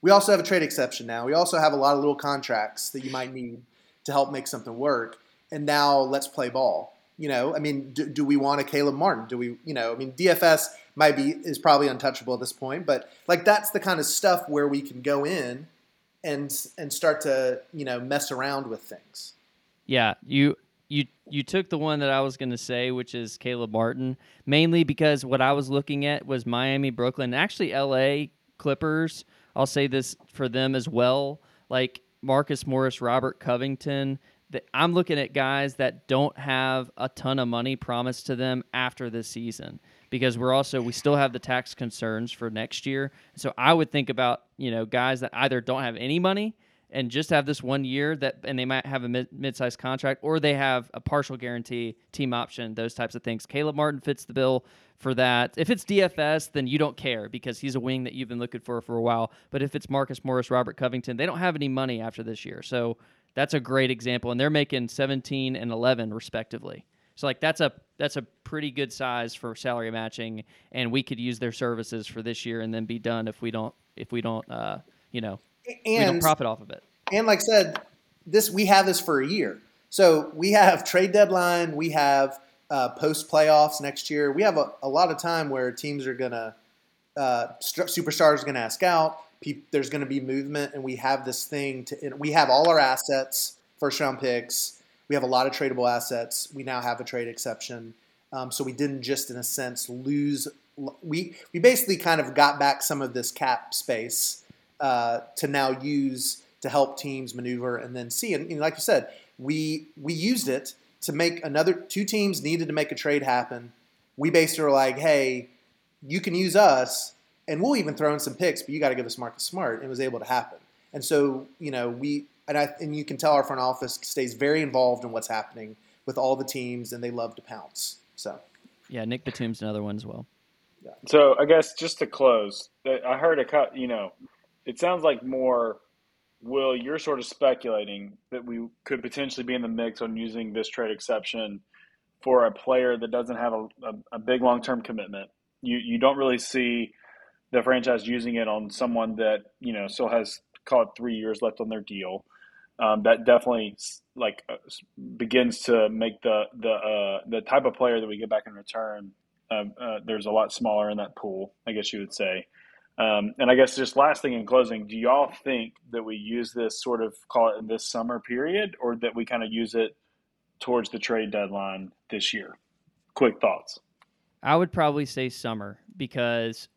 We also have a trade exception now. We also have a lot of little contracts that you might need to help make something work. And now let's play ball. You know, I mean, do, do we want a Caleb Martin? Do we, you know, I mean, DFS might be is probably untouchable at this point, but like that's the kind of stuff where we can go in and and start to you know mess around with things. Yeah, you you you took the one that I was going to say, which is Caleb Martin, mainly because what I was looking at was Miami, Brooklyn, actually L.A. Clippers. I'll say this for them as well, like Marcus Morris, Robert Covington. I'm looking at guys that don't have a ton of money promised to them after this season because we're also we still have the tax concerns for next year. So I would think about you know guys that either don't have any money and just have this one year that and they might have a mid, mid-sized contract or they have a partial guarantee team option those types of things. Caleb martin fits the bill for that. If it's dfs then you don't care because he's a wing that you've been looking for for a while. But if it's marcus morris robert covington they don't have any money after this year. So that's a great example and they're making 17 and 11 respectively so like that's a that's a pretty good size for salary matching and we could use their services for this year and then be done if we don't if we don't uh you know and we don't profit off of it. And like I said, this we have this for a year. So we have trade deadline, we have uh, post playoffs next year. We have a, a, lot of time where teams are gonna uh, st- superstars are gonna ask out. Pe- there's gonna be movement, and we have this thing to. We have all our assets, first round picks. We have a lot of tradable assets. We now have a trade exception, um, so we didn't just, in a sense, lose. We we basically kind of got back some of this cap space uh, to now use to help teams maneuver and then see. And, like you said, we we used it to make another two teams needed to make a trade happen. We basically were like, hey, you can use us, and we'll even throw in some picks, but you got to give us Marcus Smart. And it was able to happen. And so you know we and I and you can tell our front office stays very involved in what's happening with all the teams, and they love to pounce. So yeah, Nick Batum's another one as well. Yeah. So I guess just to close, I heard a cut. You know, it sounds like more will you're sort of speculating that we could potentially be in the mix on using this trade exception for a player that doesn't have a, a, a big long-term commitment you you don't really see the franchise using it on someone that you know still has called three years left on their deal um, that definitely like uh, begins to make the the uh, the type of player that we get back in return uh, uh there's a lot smaller in that pool i guess you would say um, and I guess just last thing in closing, do y'all think that we use this sort of call it in this summer period, or that we kind of use it towards the trade deadline this year? Quick thoughts. I would probably say summer because,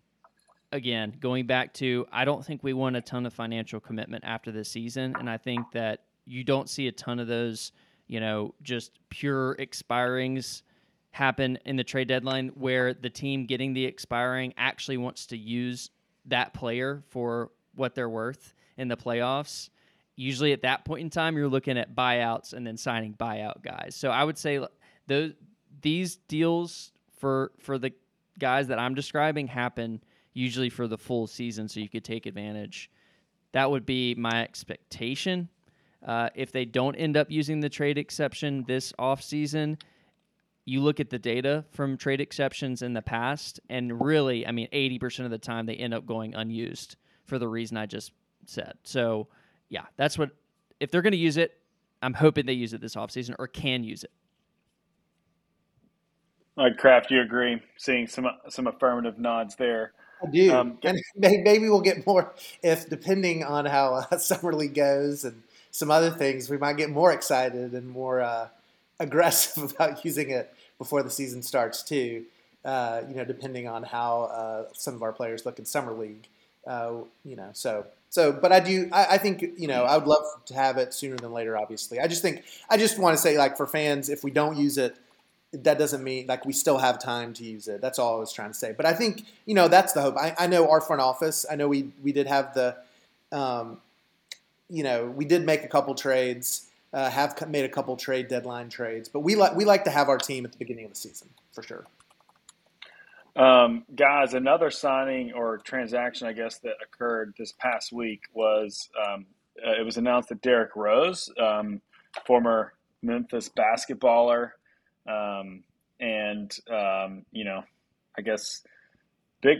again, going back to, I don't think we want a ton of financial commitment after this season, and I think that you don't see a ton of those, you know, just pure expirings happen in the trade deadline where the team getting the expiring actually wants to use that player for what they're worth in the playoffs. Usually at that point in time, you're looking at buyouts and then signing buyout guys. So I would say those these deals for for the guys that I'm describing happen usually for the full season, so you could take advantage. That would be my expectation. Uh, if they don't end up using the trade exception this off season, you look at the data from trade exceptions in the past, and really, I mean, 80% of the time they end up going unused for the reason I just said. So, yeah, that's what, if they're going to use it, I'm hoping they use it this offseason or can use it. All right, Craft, you agree? Seeing some some affirmative nods there. I do, um, and maybe we'll get more if, depending on how uh, summer league goes and some other things, we might get more excited and more uh, aggressive about using it before the season starts too. Uh, you know, depending on how uh, some of our players look in summer league. Uh, you know, so so, but I do. I, I, think you know, I would love to have it sooner than later. Obviously, I just think I just want to say, like, for fans, if we don't use it, that doesn't mean like we still have time to use it. That's all I was trying to say. But I think you know that's the hope. I, I know our front office. I know we we did have the, um, you know, we did make a couple trades uh, have made a couple trade deadline trades, but we like we like to have our team at the beginning of the season for sure. Um, guys, another signing or transaction, I guess, that occurred this past week was um, uh, it was announced that Derrick Rose, um, former Memphis basketballer, um, and um, you know, I guess big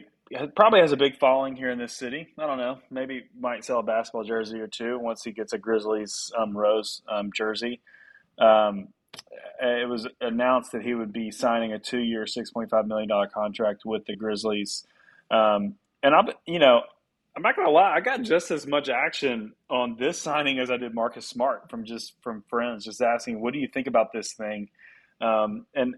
probably has a big following here in this city. I don't know. Maybe might sell a basketball jersey or two once he gets a Grizzlies um, rose um, jersey. Um, it was announced that he would be signing a two-year, six point five million dollar contract with the Grizzlies. Um, and I'm, you know, I'm not gonna lie, I got just as much action on this signing as I did Marcus Smart from just from friends, just asking, "What do you think about this thing?" Um, and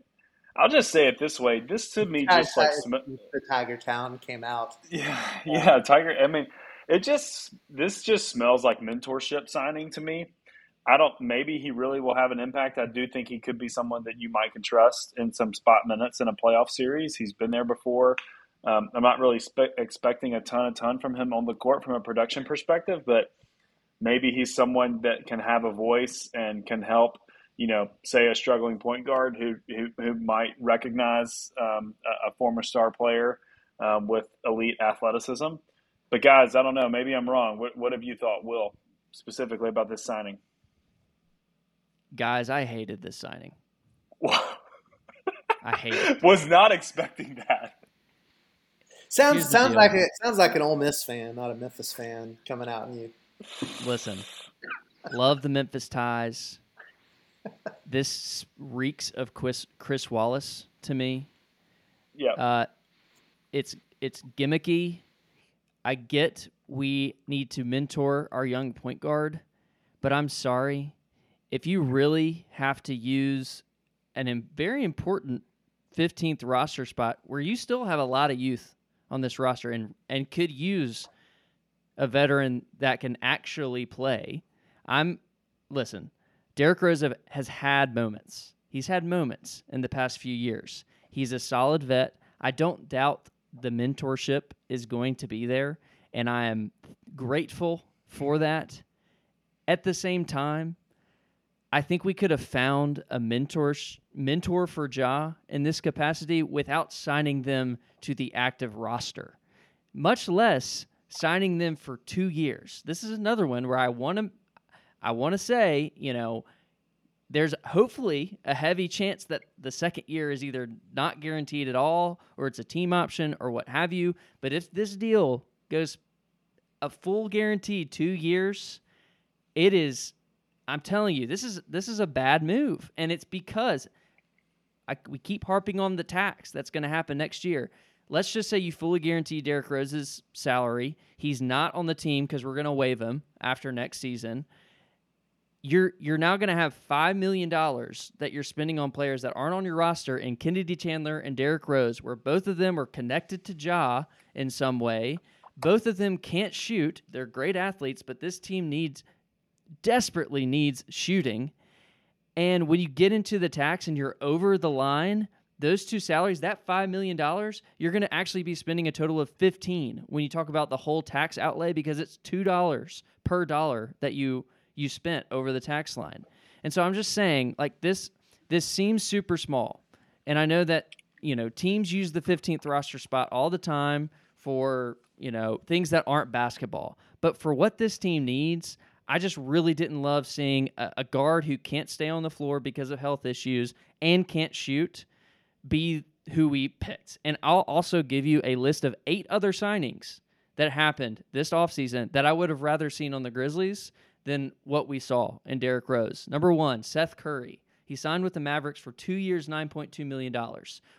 I'll just say it this way: this to me just like sm- the Tiger Town came out. Yeah, yeah, Tiger. I mean, it just this just smells like mentorship signing to me. I don't. Maybe he really will have an impact. I do think he could be someone that you might can trust in some spot minutes in a playoff series. He's been there before. Um, I'm not really spe- expecting a ton, a ton from him on the court from a production perspective, but maybe he's someone that can have a voice and can help. You know, say a struggling point guard who who, who might recognize um, a, a, former star player um, with elite athleticism. But guys, I don't know. Maybe I'm wrong. What, what have you thought, Will, specifically about this signing? Guys, I hated this signing. I hate it. Was not expecting that. Sounds sounds like it sounds like an Ole Miss fan, not a Memphis fan, coming out and you. Listen, love the Memphis ties. This reeks of Chris, Chris Wallace to me. Yeah. Uh, it's it's gimmicky. I get we need to mentor our young point guard, but I'm sorry if you really have to use an very important 15th roster spot where you still have a lot of youth on this roster and and could use a veteran that can actually play. I'm listen, Derrick Rose has had moments. He's had moments in the past few years. He's a solid vet. I don't doubt the mentorship is going to be there, and I am grateful for that. At the same time, I think we could have found a mentor mentor for Ja in this capacity without signing them to the active roster, much less signing them for two years. This is another one where I want to I want to say, you know, there's hopefully a heavy chance that the second year is either not guaranteed at all or it's a team option or what have you. But if this deal goes a full guarantee two years, it is I'm telling you, this is this is a bad move, and it's because I, we keep harping on the tax that's going to happen next year. Let's just say you fully guarantee Derrick Rose's salary. He's not on the team because we're going to waive him after next season. You're you're now going to have five million dollars that you're spending on players that aren't on your roster in Kennedy Chandler and Derrick Rose, where both of them are connected to Ja in some way. Both of them can't shoot. They're great athletes, but this team needs desperately needs shooting. And when you get into the tax and you're over the line, those two salaries, that $5 million, you're going to actually be spending a total of 15 when you talk about the whole tax outlay because it's $2 per dollar that you you spent over the tax line. And so I'm just saying like this this seems super small. And I know that, you know, teams use the 15th roster spot all the time for, you know, things that aren't basketball. But for what this team needs, I just really didn't love seeing a, a, guard who can't stay on the floor because of health issues and can't shoot be who we picked. And I'll also give you a list of eight other signings that happened this offseason that I would have rather seen on the Grizzlies than what we saw in Derrick Rose. Number one, Seth Curry. He signed with the Mavericks for two years, $9.2 million.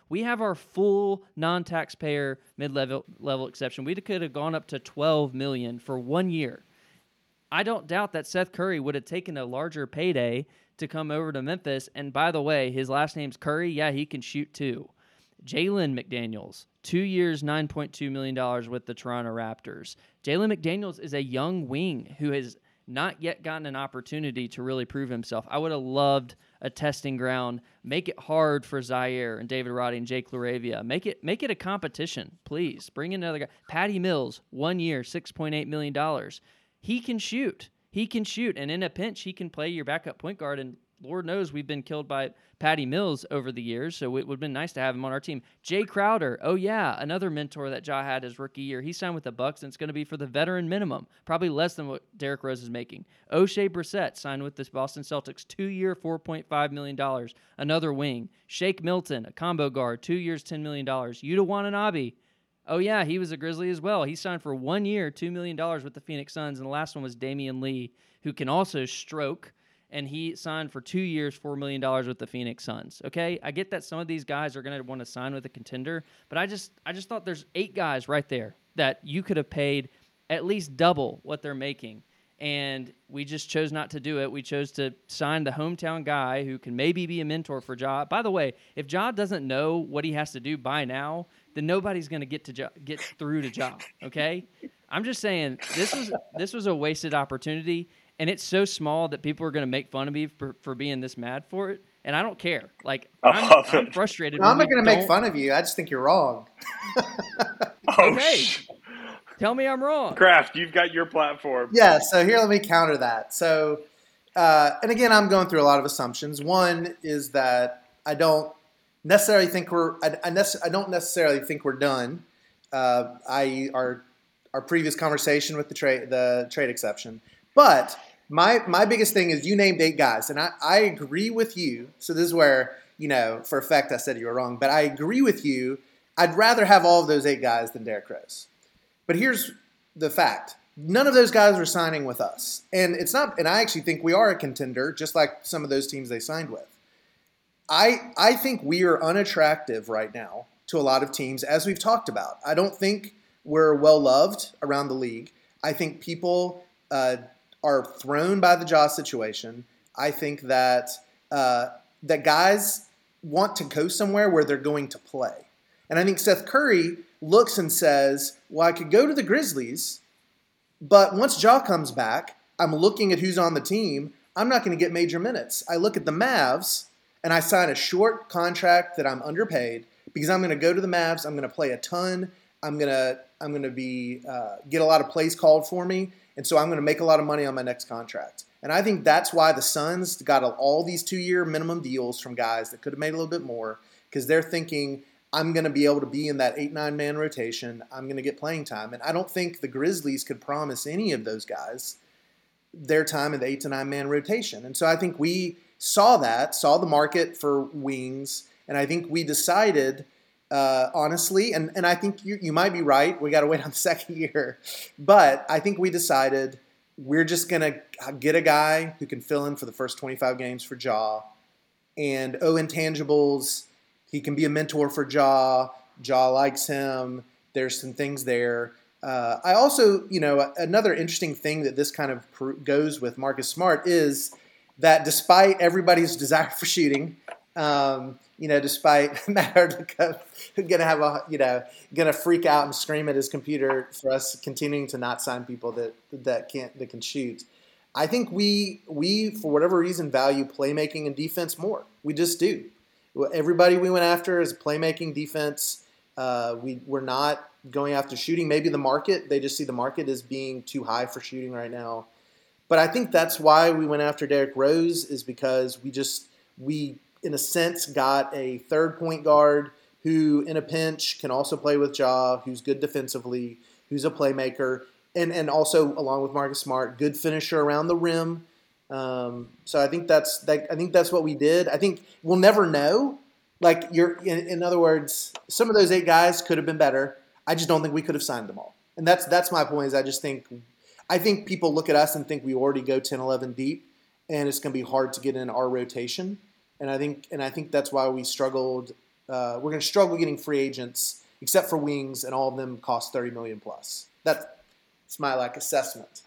We have our full non taxpayer mid level exception. We could have gone up to 12 million for one year. I don't doubt that Seth Curry would have taken a larger payday to come over to Memphis. And by the way, his last name's Curry. Yeah, he can shoot too. Jalen McDaniels, two years, $9.2 million with the Toronto Raptors. Jalen McDaniels is a young wing who has not yet gotten an opportunity to really prove himself. I would have loved a testing ground. Make it hard for Ziaire and David Roddy and Jake LaRavia. Make it make it a competition, please. Bring in another guy. Patty Mills, one year, $6.8 million he can shoot. He can shoot, and in a pinch, he can play your backup point guard. And Lord knows we've been killed by Patty Mills over the years, so it would have been nice to have him on our team. Jay Crowder, oh yeah, another mentor that Ja had his rookie year. He signed with the Bucks, and it's going to be for the veteran minimum, probably less than what Derrick Rose is making. Oshae Brissett signed with the Boston Celtics, two year, four point five million dollars. Another wing. Shake Milton, a combo guard, two years, ten million dollars. Yuta Watanabe Oh yeah, he was a Grizzly as well. He signed for one year, two million dollars with the Phoenix Suns, and the last one was Damion Lee, who can also stroke, and he signed for two years, four million dollars with the Phoenix Suns. Okay, I get that some of these guys are going to want to sign with a contender, but I just I just thought there's eight guys right there that you could have paid at least double what they're making. And we just chose not to do it. We chose to sign the hometown guy who can maybe be a mentor for Ja. By the way, if Ja doesn't know what he has to do by now, then nobody's going to get to get through to Ja. Okay, I'm just saying this was this was a wasted opportunity, and it's so small that people are going to make fun of me for, for being this mad for it, and I don't care. Like I'm, I'm frustrated. No, I'm not going to make fun of you. I just think you're wrong. Oh, Okay. sh- Tell me I'm wrong. Craft, you've got your platform. Yeah, so here, let me counter that. So, uh, and again, I'm going through a lot of assumptions. One is that I don't necessarily think we're, I, I, nece- I don't necessarily think we're done. Uh, I our our previous conversation with the trade the trade exception, but my my biggest thing is you named eight guys, and I, I agree with you. So this is where you know for a fact I said you were wrong, but I agree with you. I'd rather have all of those eight guys than Derrick Rose. But here's the fact. None of those guys are signing with us. And it's not and I actually think we are a contender, just like some of those teams they signed with. I I think we are unattractive right now to a lot of teams, as we've talked about. I don't think we're well loved around the league. I think people uh, are thrown by the Ja situation. I think that uh, that guys want to go somewhere where they're going to play. And I think Seth Curry looks and says, Well, I could go to the Grizzlies, but once Ja comes back, I'm looking at who's on the team. I'm not going to get major minutes. I look at the Mavs and I sign a short contract that I'm underpaid because I'm going to go to the Mavs. I'm going to play a ton. I'm going to I'm going to be uh, get a lot of plays called for me, and so I'm going to make a lot of money on my next contract. And I think that's why the Suns got all these two year minimum deals from guys that could have made a little bit more because they're thinking I'm going to be able to be in that eight nine man rotation. I'm going to get playing time, and I don't think the Grizzlies could promise any of those guys their time in the eight to nine man rotation. And so I think we saw that, saw the market for wings, and I think we decided. Uh, honestly, and, and I think you, you might be right. We got to wait on the second year. But I think we decided we're just going to get a guy who can fill in for the first 25 games for Ja. And oh, intangibles, he can be a mentor for Ja. Ja likes him. There's some things there. Uh, I also, you know, another interesting thing that this kind of goes with Marcus Smart is that despite everybody's desire for shooting, um, you know, despite Matt Hurdick gonna have a, you know, gonna freak out and scream at his computer for us continuing to not sign people that that can't that can shoot. I think we we for whatever reason value playmaking and defense more. We just do. Everybody we went after is playmaking defense. Uh, we we're not going after shooting. Maybe the market they just see the market as being too high for shooting right now. But I think that's why we went after Derrick Rose is because we just we in a sense got a third point guard who in a pinch can also play with Ja, who's good defensively, who's a playmaker, and and also along with Marcus Smart, good finisher around the rim. Um, so I think that's that, I think that's what we did. I think we'll never know. Like you're in, in other words, some of those eight guys could have been better. I just don't think we could have signed them all. And that's that's my point. Is I just think I think people look at us and think we already go 10, 11 deep, and it's going to be hard to get in our rotation. And I think and I think that's why we struggled. Uh, we're going to struggle getting free agents, except for wings, and all of them cost 30 million plus. That's my like assessment.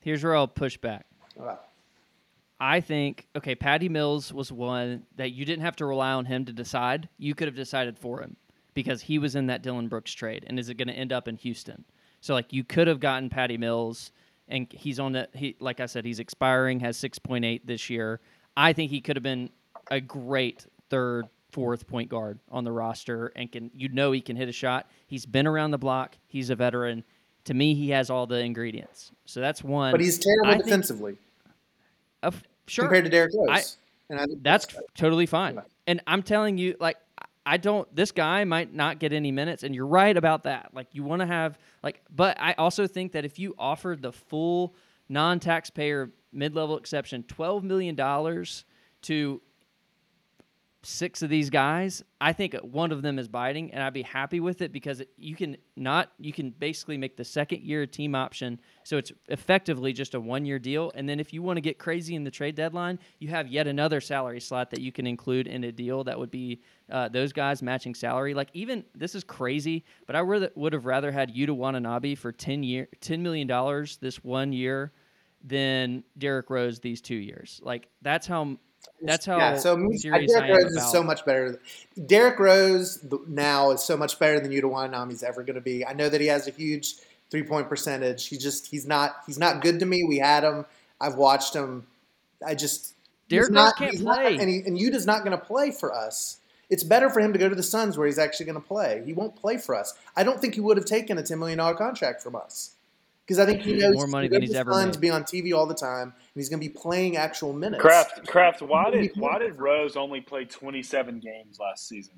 Here's where I'll push back. Right. I think okay, Patty Mills was one that you didn't have to rely on him to decide. You could have decided for him because he was in that Dillon Brooks trade, and is it going to end up in Houston? So like you could have gotten Patty Mills, and he's on the he like I said, he's expiring, has six point eight this year. I think he could have been a great third, fourth point guard on the roster, and can you know he can hit a shot. He's been around the block. He's a veteran. To me, he has all the ingredients. So that's one. But he's terrible I think- defensively Of, sure, compared to Derrick Rose. I- and I think that's totally fine. Yeah. And I'm telling you, like, I don't. This guy might not get any minutes, and you're right about that. Like, you want to have like, but I also think that if you offered the full non-taxpayer mid-level exception, twelve million dollars to six of these guys, I think one of them is biting, and I'd be happy with it because you can not you can basically make the second year a team option, so it's effectively just a one year deal. And then if you want to get crazy in the trade deadline, you have yet another salary slot that you can include in a deal that would be uh, those guys matching salary. Like even this is crazy, but I would have rather had Yuta Watanabe for ten year ten million dollars this one year than Derrick Rose these two years. Like that's how that's how yeah, so serious Derrick Rose is so much better. Derrick Rose now is so much better than Yuta Watanabe's ever going to be. I know that he has a huge three point percentage. He just he's not he's not good to me. We had him. I've watched him. I just Derrick Rose not, can't play, not, and, he, and Yuta's not going to play for us. It's better for him to go to the Suns where he's actually going to play. He won't play for us. I don't think he would have taken a ten million dollar contract from us because I think he knows more money than he's ever made. Be on TV all the time, and he's going to be playing actual minutes. Craft, Craft, why did why did Rose only play 27 games last season?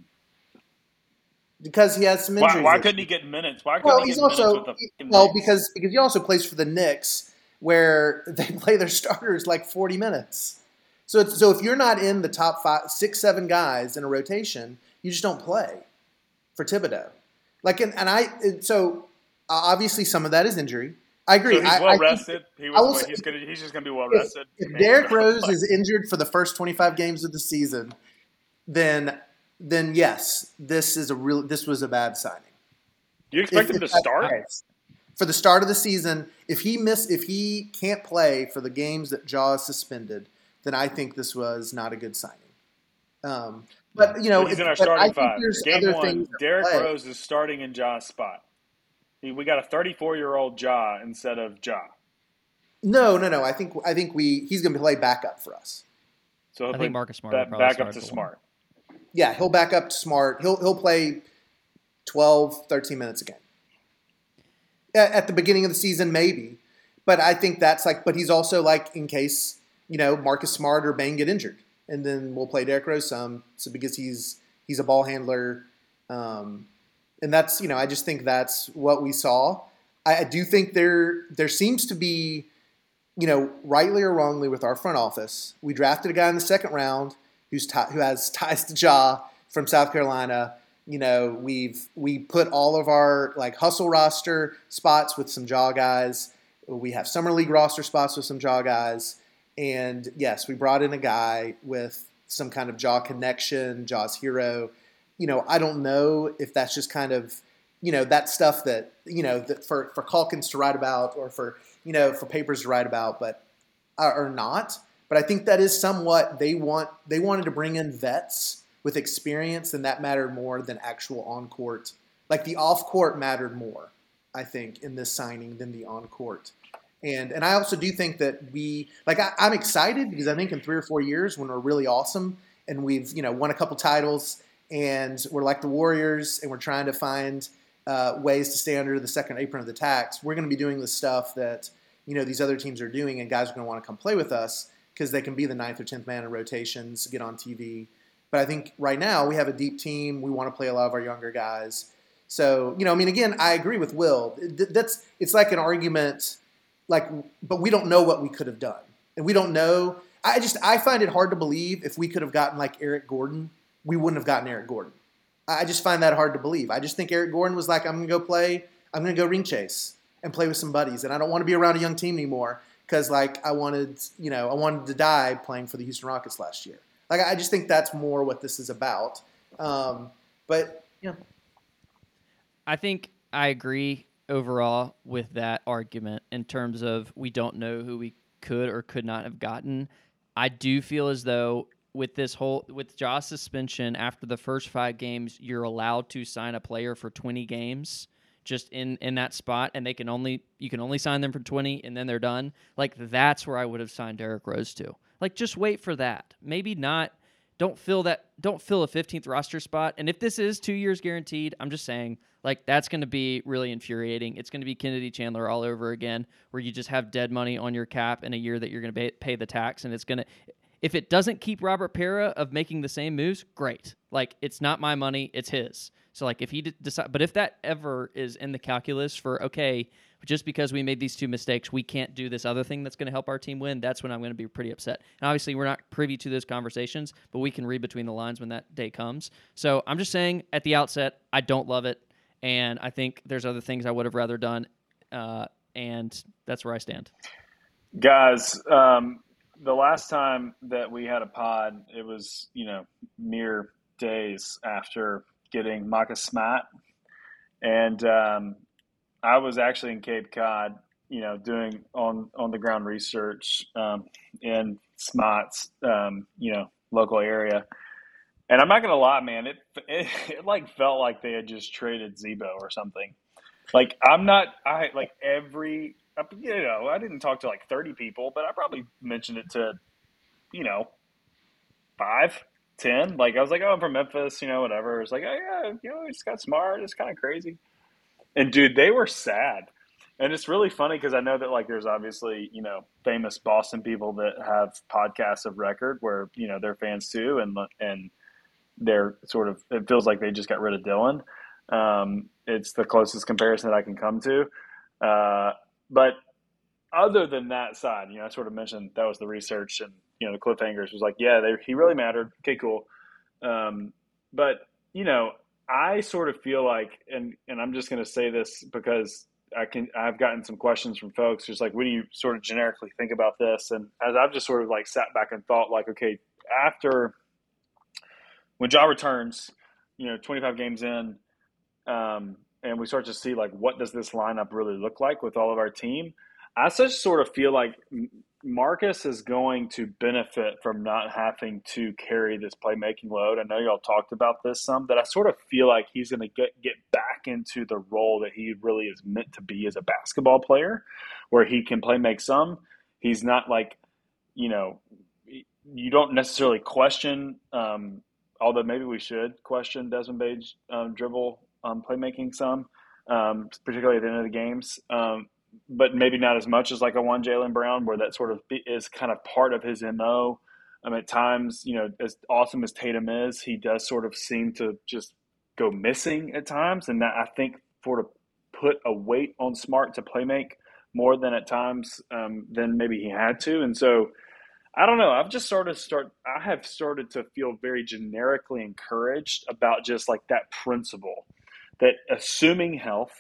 Because he has some injuries. Why, why couldn't he get minutes? Why couldn't well, he he's also well because because he also plays for the Knicks where they play their starters like 40 minutes. So it's, so if you're not in the top five, six, seven guys in a rotation, you just don't play for Thibodeau. Like and, and I so obviously, some of that is injury. I agree. So he's well I, rested. he was, he's, gonna, he's just going to be well rested. If, if Derrick Rose is injured for the first 25 games of the season, then then yes, this is a real. This was a bad signing. Do you expect if, him to start for the start of the season? If he miss, if he can't play for the games that Ja is suspended, then I think this was not a good signing. Um, but you know, he's in our starting five. Game one, Derrick Rose is starting in Ja's spot. We got a 34 year old Ja instead of Ja. No, no, no. I think I think we he's going to play backup for us. So I think Marcus Smart back, back up to Smart. Yeah, he'll back up to Smart. He'll he'll play 12, 13 minutes a game. At the beginning of the season, maybe, but I think that's like. But he's also like in case you know Marcus Smart or Bane get injured, and then we'll play Derrick Rose some. So because he's he's a ball handler, um, and that's you know I just think that's what we saw. I, I do think there there seems to be you know rightly or wrongly with our front office. We drafted a guy in the second round who's t- who has ties to Ja from South Carolina. You know we've we put all of our like hustle roster spots with some Ja guys. We have summer league roster spots with some Ja guys. And yes, we brought in a guy with some kind of Ja connection, Ja's hero you know, I don't know if that's just kind of, you know, that stuff that, you know, that for, for Calkins to write about or for, you know, for papers to write about, but, uh, or not. But I think that is somewhat, they want, they wanted to bring in vets with experience and that mattered more than actual on court. Like the off court mattered more, I think, in this signing than the on court. And, and I also do think that we like I, I'm excited because I think in three or four years when we're really awesome and we've you know won a couple titles and we're like the Warriors, and we're trying to find uh, ways to stay under the second apron of the tax. We're going to be doing the stuff that you know these other teams are doing, and guys are going to want to come play with us because they can be the ninth or tenth man in rotations, get on TV. But I think right now we have a deep team. We want to play a lot of our younger guys. So you know, I mean, again, I agree with Will. That's it's like an argument, like, but we don't know what we could have done, and we don't know. I just I find it hard to believe if we could have gotten like Eric Gordon we wouldn't have gotten Eric Gordon. I just find that hard to believe. I just think Eric Gordon was like, I'm going to go play, I'm going to go ring chase and play with some buddies. And I don't want to be around a young team anymore because, like, I wanted, you know, I wanted to die playing for the Houston Rockets last year. Like, I just think that's more what this is about. Um, but, yeah. I think I agree overall with that argument in terms of we don't know who we could or could not have gotten. I do feel as though with this whole with Ja's suspension after the first five games, you're allowed to sign a player for 20 games just in in that spot, and they can only you can only sign them for 20, and then they're done. Like that's where I would have signed Derrick Rose to. Like just wait for that. Maybe not. Don't fill that. Don't fill a 15th roster spot. And if this is two years guaranteed, I'm just saying like that's going to be really infuriating. It's going to be Kennedy Chandler all over again, where you just have dead money on your cap in a year that you're going to pay, pay the tax, and it's going to If it doesn't keep Robert Pera of making the same moves, great. Like it's not my money, it's his. So like if he decide, but if that ever is in the calculus for okay, just because we made these two mistakes, we can't do this other thing that's going to help our team win. That's when I'm going to be pretty upset. And obviously, we're not privy to those conversations, but we can read between the lines when that day comes. So I'm just saying at the outset, I don't love it, and I think there's other things I would have rather done, uh, and that's where I stand. Guys, um, the last time that we had a pod, it was you know mere days after getting Marcus Smart, and um, I was actually in Cape Cod, you know, doing on on the ground research um, in Smart's, um, you know, local area. And I'm not gonna lie, man, it, it it like felt like they had just traded Z-Bo or something. Like I'm not, I like every, you know, I didn't talk to like 30 people, but I probably mentioned it to, you know, five, ten. Like I was like, oh, I'm from Memphis, you know, whatever. It's like, oh yeah, you know, it's got smart. It's kind of crazy. And dude, they were sad. And it's really funny because I know that like there's obviously you know famous Boston people that have podcasts of record where you know they're fans too, and and they're sort of it feels like they just got rid of Dillon. Um, it's the closest comparison that I can come to. Uh, but other than that side, you know, I sort of mentioned that was the research and you know the cliffhangers was like, yeah, they, he really mattered. Okay, cool. Um, but you know, I sort of feel like, and and I'm just going to say this because I can I've gotten some questions from folks just like, what do you sort of generically think about this? And as I've just sort of like sat back and thought, like, okay, after when Ja returns, you know, 25 games in, um, and we start to see like what does this lineup really look like with all of our team. I just sort of feel like Marcus is going to benefit from not having to carry this playmaking load. I know y'all talked about this some, but I sort of feel like he's going to get get back into the role that he really is meant to be as a basketball player, where he can play make some. He's not like, you know, you don't necessarily question, um, although maybe we should question Desmond Bane's um, dribble um, playmaking some, um, particularly at the end of the games. Um, but maybe not as much as like a one Jaylen Brown, where that sort of is kind of part of his mo. Um, at times, you know, as awesome as Tatum is, he does sort of seem to just go missing at times, and that I think sort of put a weight on Smart to play make more than at times um, than maybe he had to, and so. I don't know. I've just started start. I have started to feel very generically encouraged about just like that principle that assuming health,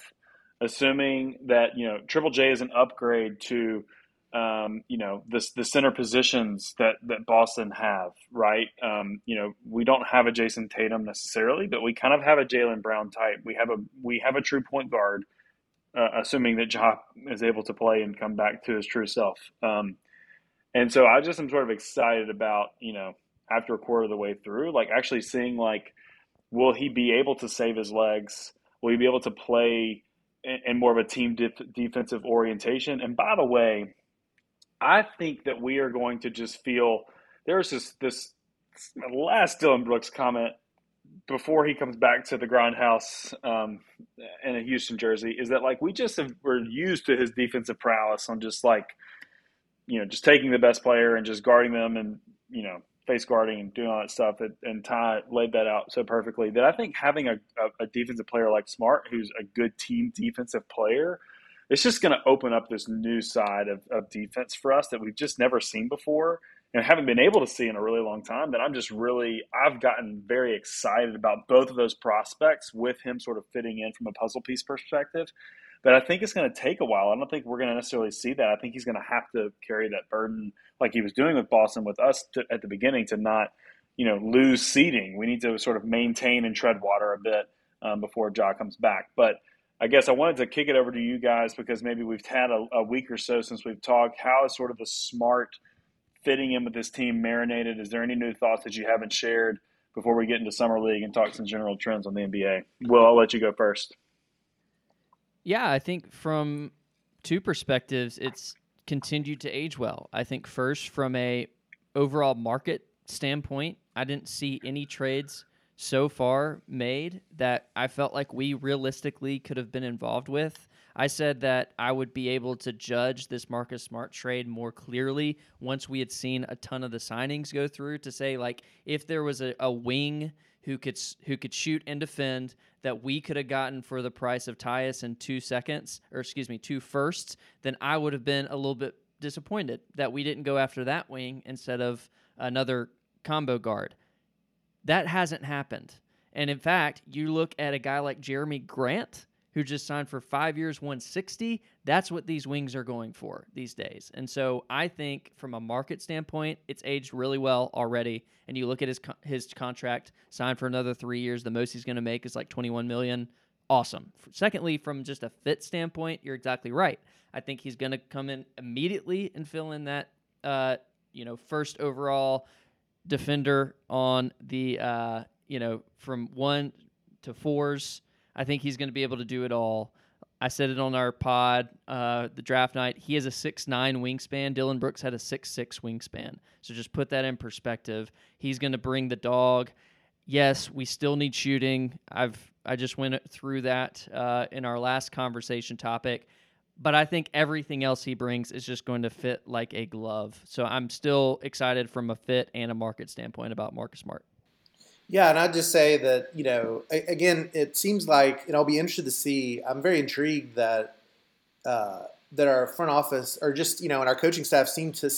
assuming that you know Triple J is an upgrade to um, you know the the center positions that that Boston have, right? Um, you know we don't have a Jayson Tatum necessarily, but we kind of have a Jaylen Brown type. We have a we have a true point guard, uh, assuming that Ja is able to play and come back to his true self. Um, and so I just am sort of excited about you know after a quarter of the way through, like actually seeing like will he be able to save his legs? Will he be able to play? in more of a team def- defensive orientation. And by the way, I think that we are going to just feel there's this this last Dillon Brooks comment before he comes back to the grindhouse um, in a Houston jersey is that like we just have, we're used to his defensive prowess on just like you know just taking the best player and just guarding them and you know face guarding and doing all that stuff. And, and Ty laid that out so perfectly that I think having a, a, a defensive player like Smart, who's a good team defensive player, it's just going to open up this new side of, of defense for us that we've just never seen before and haven't been able to see in a really long time. That I'm just really, I've gotten very excited about both of those prospects with him sort of fitting in from a puzzle piece perspective. But I think it's going to take a while. I don't think we're going to necessarily see that. I think he's going to have to carry that burden like he was doing with Boston with us to, at the beginning to not, you know, lose seeding. We need to sort of maintain and tread water a bit um, before Ja comes back. But I guess I wanted to kick it over to you guys because maybe we've had a, a week or so since we've talked. How is sort of the smart fitting in with this team marinated? Is there any new thoughts that you haven't shared before we get into summer league and talk some general trends on the NBA? Will, I'll let you go first. Yeah, I think from two perspectives, it's continued to age well. I think first from a overall market standpoint, I didn't see any trades so far made that I felt like we realistically could have been involved with. I said that I would be able to judge this Marcus Smart trade more clearly once we had seen a ton of the signings go through to say like if there was a, a wing who could who could shoot and defend that we could have gotten for the price of Tyus in two seconds, or excuse me, two firsts, then I would have been a little bit disappointed that we didn't go after that wing instead of another combo guard. That hasn't happened. And in fact, you look at a guy like Jerami Grant, who just signed for five years, 160. That's what these wings are going for these days. And so I think from a market standpoint, it's aged really well already. And you look at his his contract signed for another three years. The most he's going to make is like 21 million. Awesome. Secondly, from just a fit standpoint, you're exactly right. I think he's going to come in immediately and fill in that, uh, you know, first overall defender on the, uh, you know, from one to fours. I think he's going to be able to do it all. I said it on our pod, uh, the draft night. He has a six nine wingspan. Dillon Brooks had a six six wingspan. So just put that in perspective. He's going to bring the dog. Yes, we still need shooting. I've I just went through that uh, in our last conversation topic, but I think everything else he brings is just going to fit like a glove. So I'm still excited from a fit and a market standpoint about Marcus Smart. Yeah, and I'd just say that, you know, again, it seems like, and I'll be interested to see, I'm very intrigued that uh, that our front office or just, you know, and our coaching staff seem to,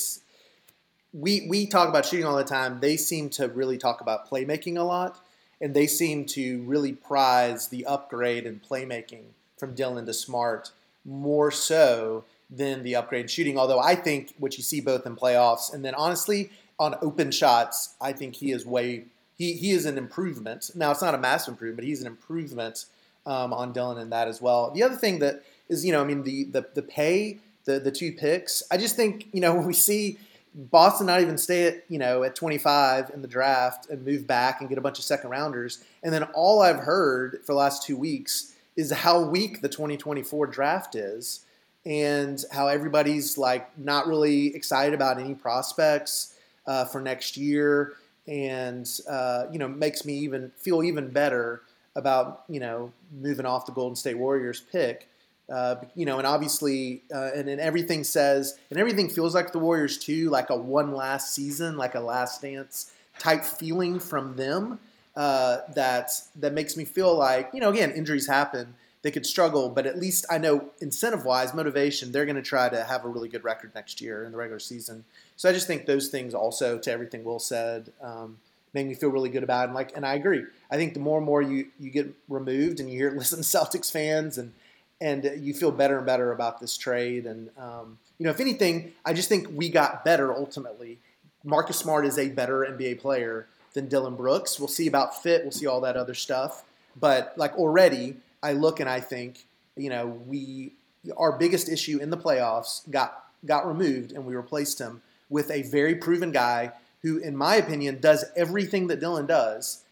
we, we talk about shooting all the time. They seem to really talk about playmaking a lot, and they seem to really prize the upgrade in playmaking from Dillon to Smart more so than the upgrade in shooting. Although I think what you see both in playoffs and then honestly on open shots, I think he is way he, he is an improvement. Now, it's not a massive improvement, but he's an improvement um, on Dillon in that as well. The other thing that is, you know, I mean, the, the, the pay, the, the two picks, I just think, you know, when we see Boston not even stay at, you know, at 25 in the draft and move back and get a bunch of second rounders. And then all I've heard for the last two weeks is how weak the 2024 draft is and how everybody's like not really excited about any prospects uh, for next year and uh, you know makes me even feel even better about you know moving off the Golden State Warriors pick. Uh, you know, and obviously, uh, and, everything says, and everything feels like the Warriors too, like a one last season, like a last dance type feeling from them. Uh, that that makes me feel like you know, again, injuries happen, they could struggle, but at least I know incentive wise, motivation, they're going to try to have a really good record next year in the regular season. So I just think those things also, to everything Will said, um, me feel really good about it. And like, and I agree. I think the more and more you you get removed and you hear listen to Celtics fans and and you feel better and better about this trade. And um, you know, if anything, I just think we got better ultimately. Marcus Smart is a better NBA player than Dillon Brooks. We'll see about fit. We'll see all that other stuff. But like already, I look and I think, you know, we our biggest issue in the playoffs got got removed and we replaced him with a very proven guy who, in my opinion, does everything that Dillon does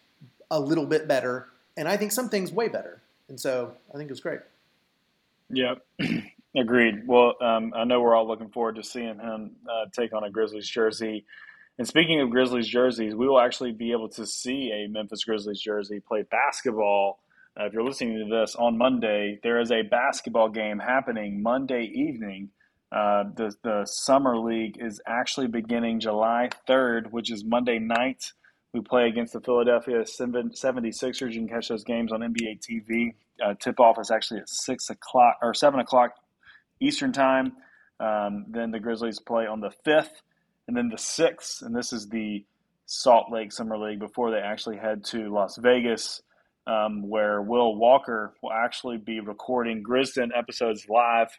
a little bit better, and I think some things way better. And so I think it's great. Yep. Agreed. Well, um, I know we're all looking forward to seeing him uh, take on a Grizzlies jersey. And speaking of Grizzlies jerseys, we will actually be able to see a Memphis Grizzlies jersey play basketball uh, if you're listening to this on Monday, there is a basketball game happening Monday evening. Uh, the, the Summer League is actually beginning July 3rd, which is Monday night. We play against the Philadelphia 76ers. You can catch those games on NBA TV. Uh, tip off is actually at 6 o'clock or 7 o'clock Eastern Time. Um, then the Grizzlies play on the 5th and then the 6th. And this is the Salt Lake Summer League before they actually head to Las Vegas um, where Will Walker will actually be recording Grisden episodes live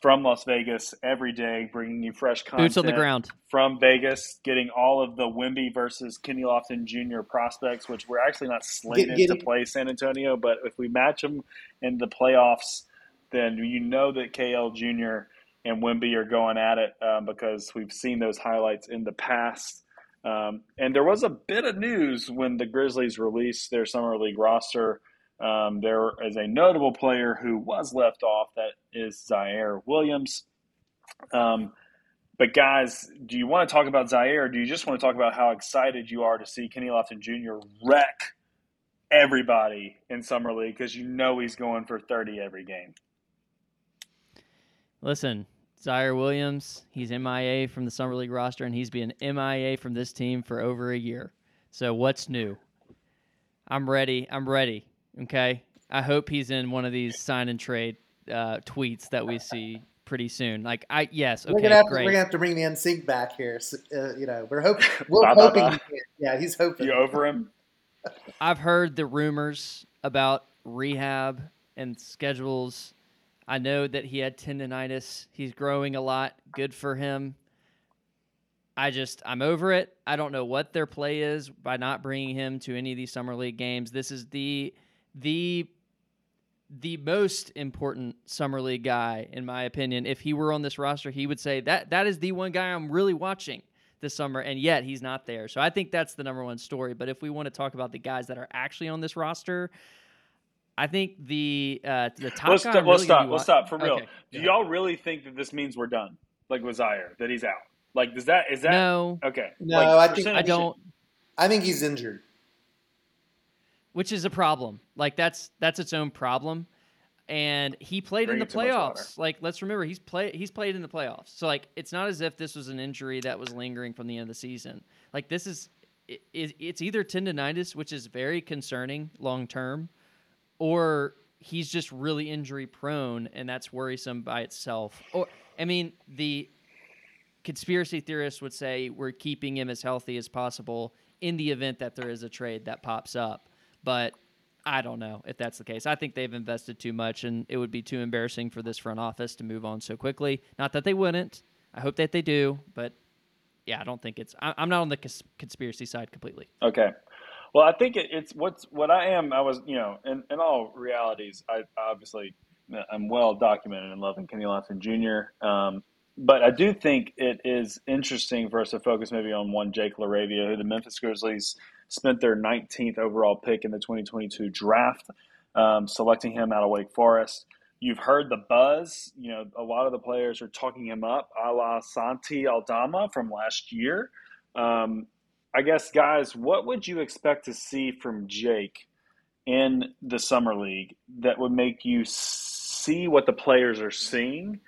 from Las Vegas every day, bringing you fresh content. Boots on the ground. From Vegas, getting all of the Wemby versus Kenny Lofton Jr. prospects, which we're actually not slated get, get, to play San Antonio, but if we match them in the playoffs, then you know that KL Jr. and Wemby are going at it um, because we've seen those highlights in the past. Um, and there was a bit of news when the Grizzlies released their summer league roster. Um, there is a notable player who was left off. That is Ziaire Williams. Um, but guys, do you want to talk about Ziaire? do you just want to talk about how excited you are to see Kenny Lofton Jr. wreck everybody in summer league because you know he's going for thirty every game? Listen, Ziaire Williams, he's MIA from the Summer League roster, and he's been MIA from this team for over a year. So what's new? I'm ready. I'm ready. Okay. I hope he's in one of these sign and trade uh, tweets that we see pretty soon. Like I yes, okay, we're gonna have great. To, we're gonna have to bring the NSYNC back here. So, uh, you know, we're hoping. We're hoping. He yeah, he's hoping. You over him? I've heard the rumors about rehab and schedules. I know that he had tendonitis. He's growing a lot. Good for him. I just I'm over it. I don't know what their play is by not bringing him to any of these summer league games. This is the the the most important summer league guy in my opinion. If he were on this roster, he would say that that is the one guy I'm really watching this summer and yet he's not there. So I think that's the number one story, but if we want to talk about the guys that are actually on this roster, I think the uh, the top let's, guy. St- really let's stop. Let's stop for real. Okay, Do y'all really think that this means we're done? Like with Ziaire, that he's out? Like, does that is that no? Okay. No, like, I think I don't. I think he's injured, which is a problem. Like that's that's its own problem. And he played in the playoffs. Like let's remember, he's play he's played in the playoffs. So like it's not as if this was an injury that was lingering from the end of the season. Like this is it, it's either tendonitis, which is very concerning long term, or he's just really injury prone, and that's worrisome by itself. Or I mean, the conspiracy theorists would say we're keeping him as healthy as possible in the event that there is a trade that pops up. But I don't know if that's the case. I think they've invested too much, and it would be too embarrassing for this front office to move on so quickly. Not that they wouldn't. I hope that they do, but yeah, I don't think it's. I, am not on the cons- conspiracy side completely. Okay. Well, I think it, it's what's what I am. I was, you know, in, in all realities, I obviously I'm well documented in loving Kenny Lofton Jr. Um, but I do think it is interesting for us to focus maybe on one Jake LaRavia, who the Memphis Grizzlies spent their 19th overall pick in the 2022 draft, um, selecting him out of Wake Forest. You've heard the buzz. You know, a lot of the players are talking him up, a la Santi Aldama from last year. Um, I guess, guys, what would you expect to see from Jake in the summer league that would make you see what the players are seeing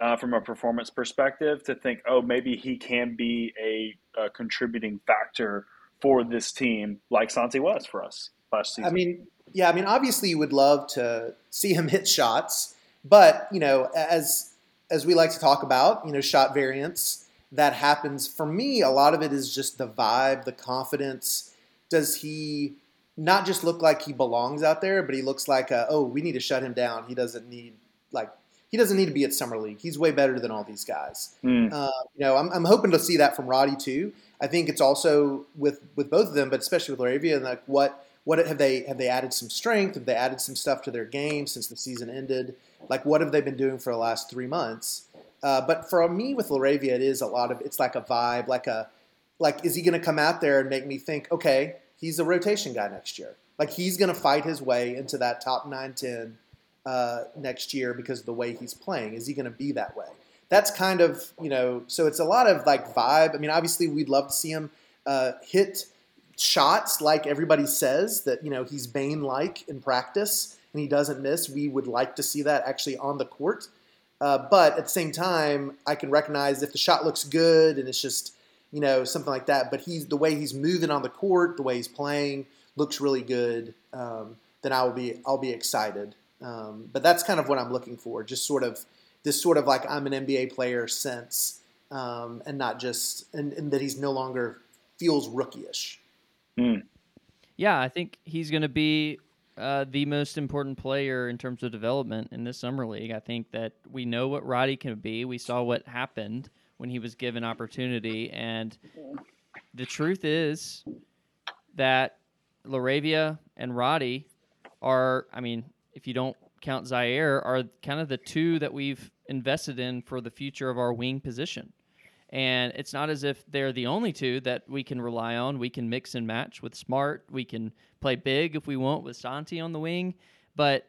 uh, from a performance perspective to think, oh, maybe he can be a, a contributing factor for this team like Santi was for us last season? I mean, yeah, I mean, obviously you would love to see him hit shots, but you know, as as we like to talk about, you know, shot variance that happens. For me, a lot of it is just the vibe, the confidence. Does he not just look like he belongs out there, but he looks like, a, oh, we need to shut him down. He doesn't need like he doesn't need to be at summer league. He's way better than all these guys. Mm. Uh, you know, I'm, I'm hoping to see that from Roddy too. I think it's also with with both of them, but especially with LaRavia, like what what have they have they added some strength? Have they added some stuff to their game since the season ended? Like what have they been doing for the last three months? Uh, but for me with LaRavia, it is a lot of it's like a vibe, like a like is he going to come out there and make me think, okay, he's a rotation guy next year? Like he's going to fight his way into that top 9, 10 uh, next year because of the way he's playing. Is he going to be that way? That's kind of you know so it's a lot of like vibe. I mean obviously we'd love to see him uh, hit shots like everybody says that you know he's bane like in practice and he doesn't miss. We would like to see that actually on the court. Uh, but at the same time i can recognize if the shot looks good and it's just you know something like that but he's the way he's moving on the court the way he's playing looks really good um, then i will be i'll be excited. Um, but that's kind of what i'm looking for just sort of this sort of like I'm an NBA player sense, um, and not just and, and, that he's no longer feels rookyish. Mm. Yeah, I think he's going to be uh, the most important player in terms of development in this summer league. I think that we know what Roddy can be. We saw what happened when he was given opportunity, and the truth is that Laravia and Roddy are. I mean, if you don't count Ziaire, are kind of the two that we've invested in for the future of our wing position. And it's not as if they're the only two that we can rely on. We can mix and match with Smart. We can play big if we want with Santi on the wing. But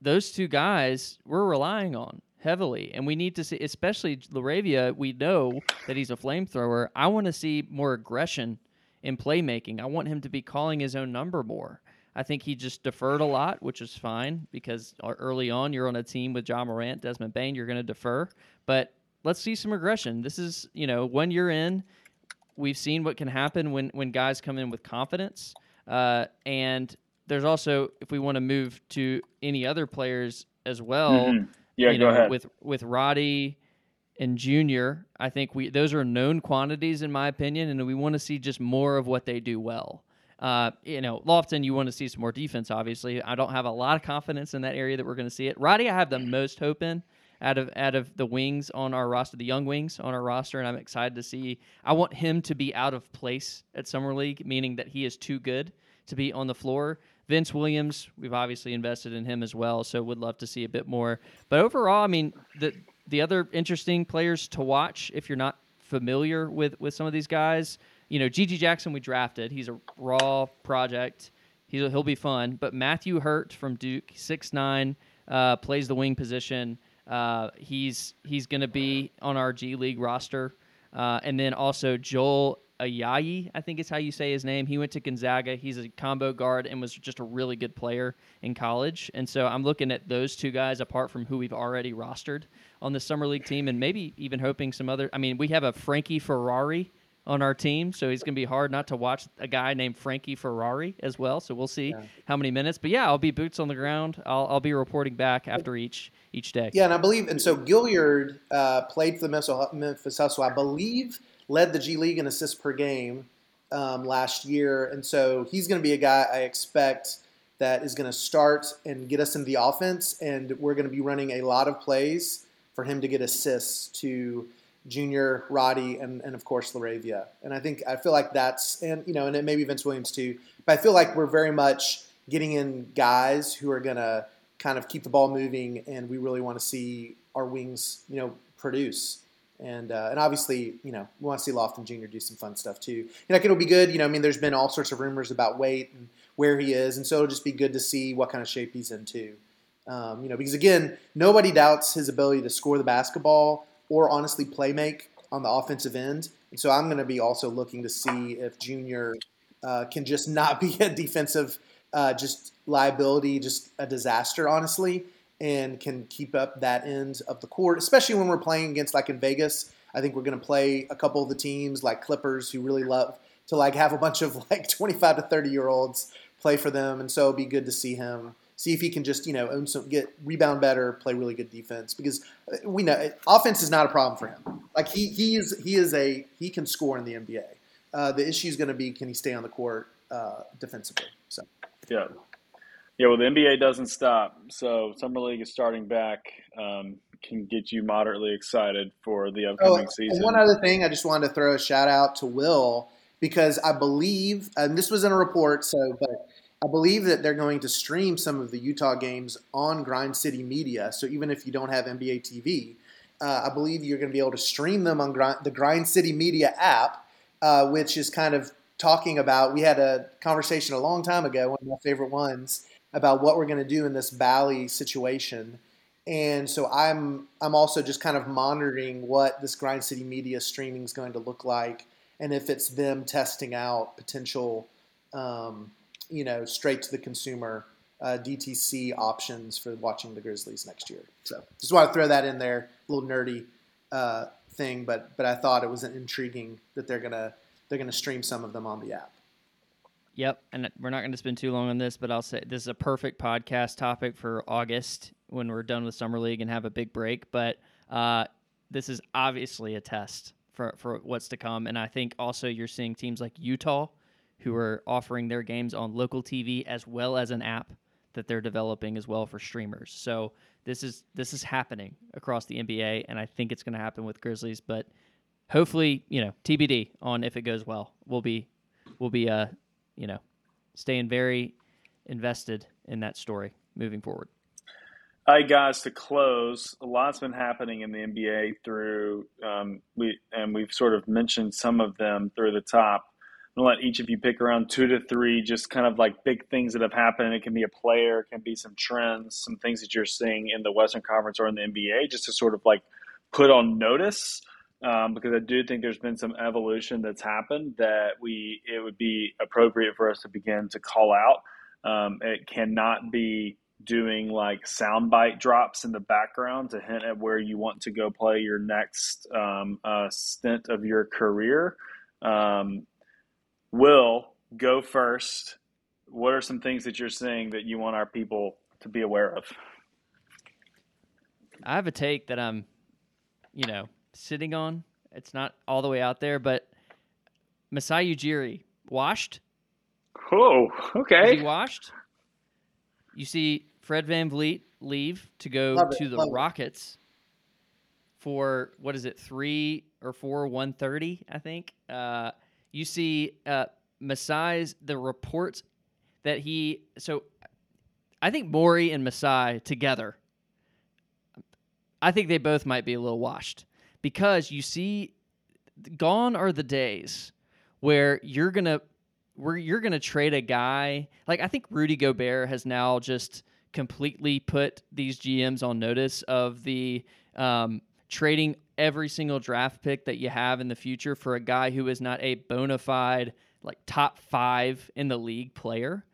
those two guys we're relying on heavily. And we need to see, especially Laravia, we know that he's a flamethrower. I want to see more aggression in playmaking. I want him to be calling his own number more. I think he just deferred a lot, which is fine because early on you're on a team with Ja Morant, Desmond Bane, you're going to defer. But let's see some regression. This is, you know, when you're in, we've seen what can happen when when guys come in with confidence. Uh, and there's also, if we want to move to any other players as well, mm-hmm. yeah, you go know, ahead. with with Roddy and Junior, I think we those are known quantities in my opinion, and we want to see just more of what they do well. Uh, you know, Lofton, you want to see some more defense. Obviously, I don't have a lot of confidence in that area that we're going to see it. Roddy, I have the most hope in out of out of the wings on our roster, the young wings on our roster, and I'm excited to see. I want him to be out of place at summer league, meaning that he is too good to be on the floor. Vince Williams, we've obviously invested in him as well, so would love to see a bit more. But overall, I mean, the the other interesting players to watch if you're not familiar with with some of these guys, you know, GG Jackson we drafted. He's a raw project. He'll he'll be fun. But Matthew Hurt from Duke, six nine, uh, plays the wing position. Uh, he's he's going to be on our G League roster. Uh, and then also Joel Ayayi, I think is how you say his name. He went to Gonzaga. He's a combo guard and was just a really good player in college. And so I'm looking at those two guys apart from who we've already rostered on the summer league team, and maybe even hoping some other. I mean, we have a Frankie Ferrari on our team, so he's going to be hard not to watch a guy named Frankie Ferrari as well. So we'll see yeah. how many minutes. But yeah, I'll be boots on the ground. I'll, I'll be reporting back after each each day. Yeah, and I believe, and so Gilyard uh, played for the Memphis Hustle. I believe led the G League in assists per game um, last year, and so he's going to be a guy I expect that is going to start and get us in the offense, and we're going to be running a lot of plays for him to get assists to Junior, Roddy, and, and of course Laravia. And I think I feel like that's and you know, and it maybe Vince Williams too. But I feel like we're very much getting in guys who are gonna kind of keep the ball moving, and we really want to see our wings, you know, produce. And uh, and obviously, you know, we want to see Lofton Jr. do some fun stuff too. You know, it'll be good. You know, I mean, there's been all sorts of rumors about weight and where he is, and so it'll just be good to see what kind of shape he's in too. Um, you know, because again, nobody doubts his ability to score the basketball or honestly play make on the offensive end. And so I'm going to be also looking to see if Junior uh, can just not be a defensive uh, just liability, just a disaster, honestly, and can keep up that end of the court, especially when we're playing against like in Vegas. I think we're going to play a couple of the teams like Clippers who really love to like have a bunch of like 25 to 30 year olds play for them, and so it'll be good to see him see if he can just you know own some, get rebound better, play really good defense because uh, we know offense is not a problem for him. Like he he is he is a he can score in the NBA. Uh, the issue is going to be can he stay on the court uh, defensively? So yeah. Yeah, well, the NBA doesn't stop, so summer league is starting back. Um, can get you moderately excited for the upcoming oh, season. one other thing, I just wanted to throw a shout out to Will because I believe, and this was in a report, so but I believe that they're going to stream some of the Utah games on Grind City Media. So even if you don't have NBA TV, uh, I believe you're going to be able to stream them on Grind, the Grind City Media app, uh, which is kind of talking about. We had a conversation a long time ago, one of my favorite ones, about what we're going to do in this Bally situation. And so I'm I'm also just kind of monitoring what this Grind City Media streaming is going to look like, and if it's them testing out potential. Um, you know, straight to the consumer uh, DTC options for watching the Grizzlies next year. So just want to throw that in there, a little nerdy uh, thing, but but I thought it was intriguing that they're gonna they're gonna stream some of them on the app. Yep, and we're not going to spend too long on this, but I'll say this is a perfect podcast topic for August when we're done with summer league and have a big break. But uh, this is obviously a test for for what's to come, and I think also you're seeing teams like Utah who are offering their games on local TV as well as an app that they're developing as well for streamers. So this is this is happening across the NBA, and I think it's going to happen with Grizzlies. But hopefully, you know, TBD on if it goes well. We'll be we'll be uh you know staying very invested in that story moving forward. All right, guys. To close, a lot's been happening in the NBA through um, we and we've sort of mentioned some of them through the top. I'm gonna let each of you pick around two to three, just kind of like big things that have happened. It can be a player, it can be some trends, some things that you're seeing in the Western Conference or in the NBA, just to sort of like put on notice. Um, because I do think there's been some evolution that's happened that we it would be appropriate for us to begin to call out. Um, it cannot be doing like soundbite drops in the background to hint at where you want to go play your next um, uh, stint of your career. Um, Will go first. What are some things that you're seeing that you want our people to be aware of? I have a take that I'm, you know, sitting on. It's not all the way out there, but Masai Ujiri washed. Oh, Is okay. he washed? You see Fred VanVleet leave to go Love it, to the love it. Rockets for what is it, three or four, one thirty, I think. Uh, you see uh, Masai's the reports that he so I think Morey and Masai together. I think they both might be a little washed because you see, gone are the days where you're gonna where you're gonna trade a guy like I think Rudy Gobert has now just completely put these GMs on notice of the um, trading every single draft pick that you have in the future for a guy who is not a bona fide like top five in the league player.